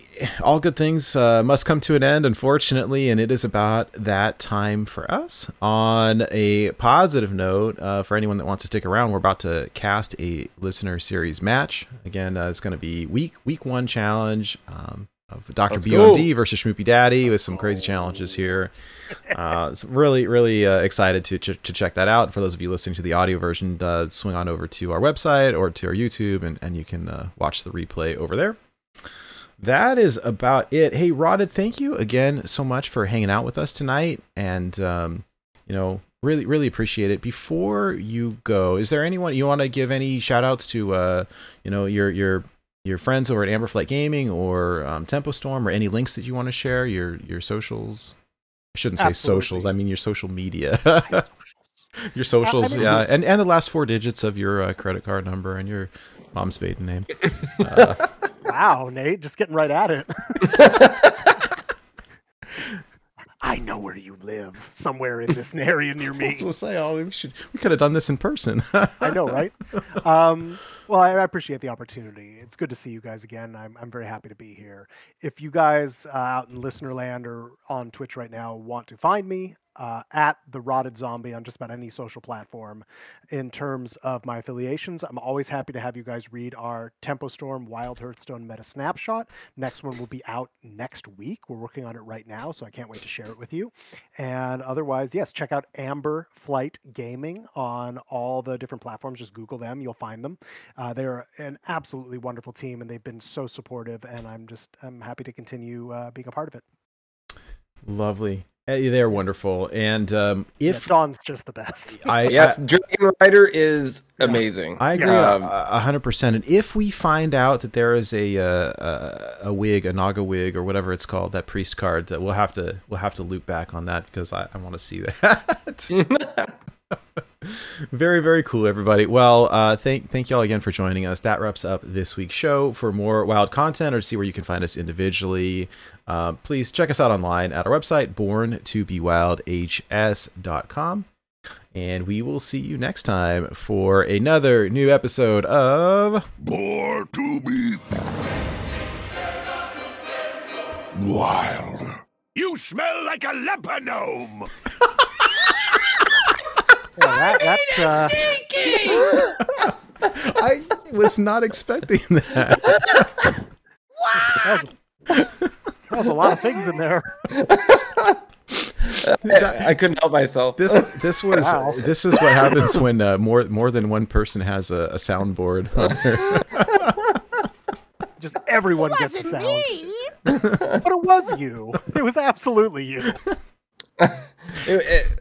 S2: all good things uh, must come to an end, unfortunately, and it is about that time for us. On a positive note, uh, for anyone that wants to stick around, we're about to cast a listener series match. Again, uh, it's going to be week week one challenge. Um, of Dr.
S3: Let's
S2: BOMD
S3: go.
S2: versus Schmoopy Daddy with some crazy challenges here. Uh, it's really, really uh, excited to, ch- to check that out. For those of you listening to the audio version, uh, swing on over to our website or to our YouTube, and, and you can uh, watch the replay over there. That is about it. Hey, Rotted, thank you again so much for hanging out with us tonight, and um, you know, really, really appreciate it. Before you go, is there anyone you want to give any shout outs to? Uh, you know, your your your friends over at Amberflight Gaming or um, Tempo Storm, or any links that you want to share? Your your socials. I shouldn't say
S4: Absolutely.
S2: socials. I mean your social media. your socials,
S4: I
S2: yeah, and and the last four digits of your uh, credit card number and your mom's maiden name. Uh,
S4: Wow, Nate, just getting right at it. I know where you live, somewhere in this area near me.
S2: So say, oh, we should we could have done this in person.
S4: I know, right? Um, well, I, appreciate the opportunity. It's good to see you guys again. I'm, I'm very happy to be here. If you guys uh, out in listener land or on Twitch right now want to find me, uh, at the Rotted Zombie on just about any social platform. In terms of my affiliations, I'm always happy to have you guys read our Tempo Storm Wild Hearthstone Meta Snapshot. Next one will be out next week. We're working on it right now, so I can't wait to share it with you. And otherwise, yes, check out Amber Flight Gaming on all the different platforms. Just Google them, you'll find them. Uh, they're an absolutely wonderful team, and they've been so supportive. And I'm just I'm happy to continue uh, being a part of it.
S2: Lovely. Eh, They're wonderful. And um,
S4: Yeah,
S2: if
S4: Dawn's just the best.
S2: I
S3: Yes, Dragon Rider is amazing.
S2: I agree
S3: Um,
S2: a a hundred percent. And if we find out that there is a, uh, a a wig, a Naga wig, or whatever it's called, that priest card, that we'll have to we'll have to loop back on that because I, I want to see that. very very cool, everybody. Well, uh, thank thank y'all again for joining us. That wraps up this week's show. For more wild content or to see where you can find us individually, uh, please check us out online at our website, born to be wildhs.com. And we will see you next time for another new episode of
S6: Born to be wild. You smell like a leper gnome.
S4: Yeah, that, that's, uh,
S2: I was not expecting that.
S4: that, was, that was a lot of things in there.
S3: I, I couldn't help myself.
S2: This this was
S4: Wow.
S2: this is what happens when uh, more more than one person has a, a soundboard.
S4: Just everyone gets a sound. but it was you. It was absolutely you.
S3: It- it-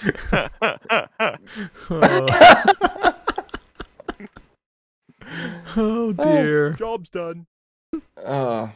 S2: oh dear.
S6: Job's done.
S3: uh,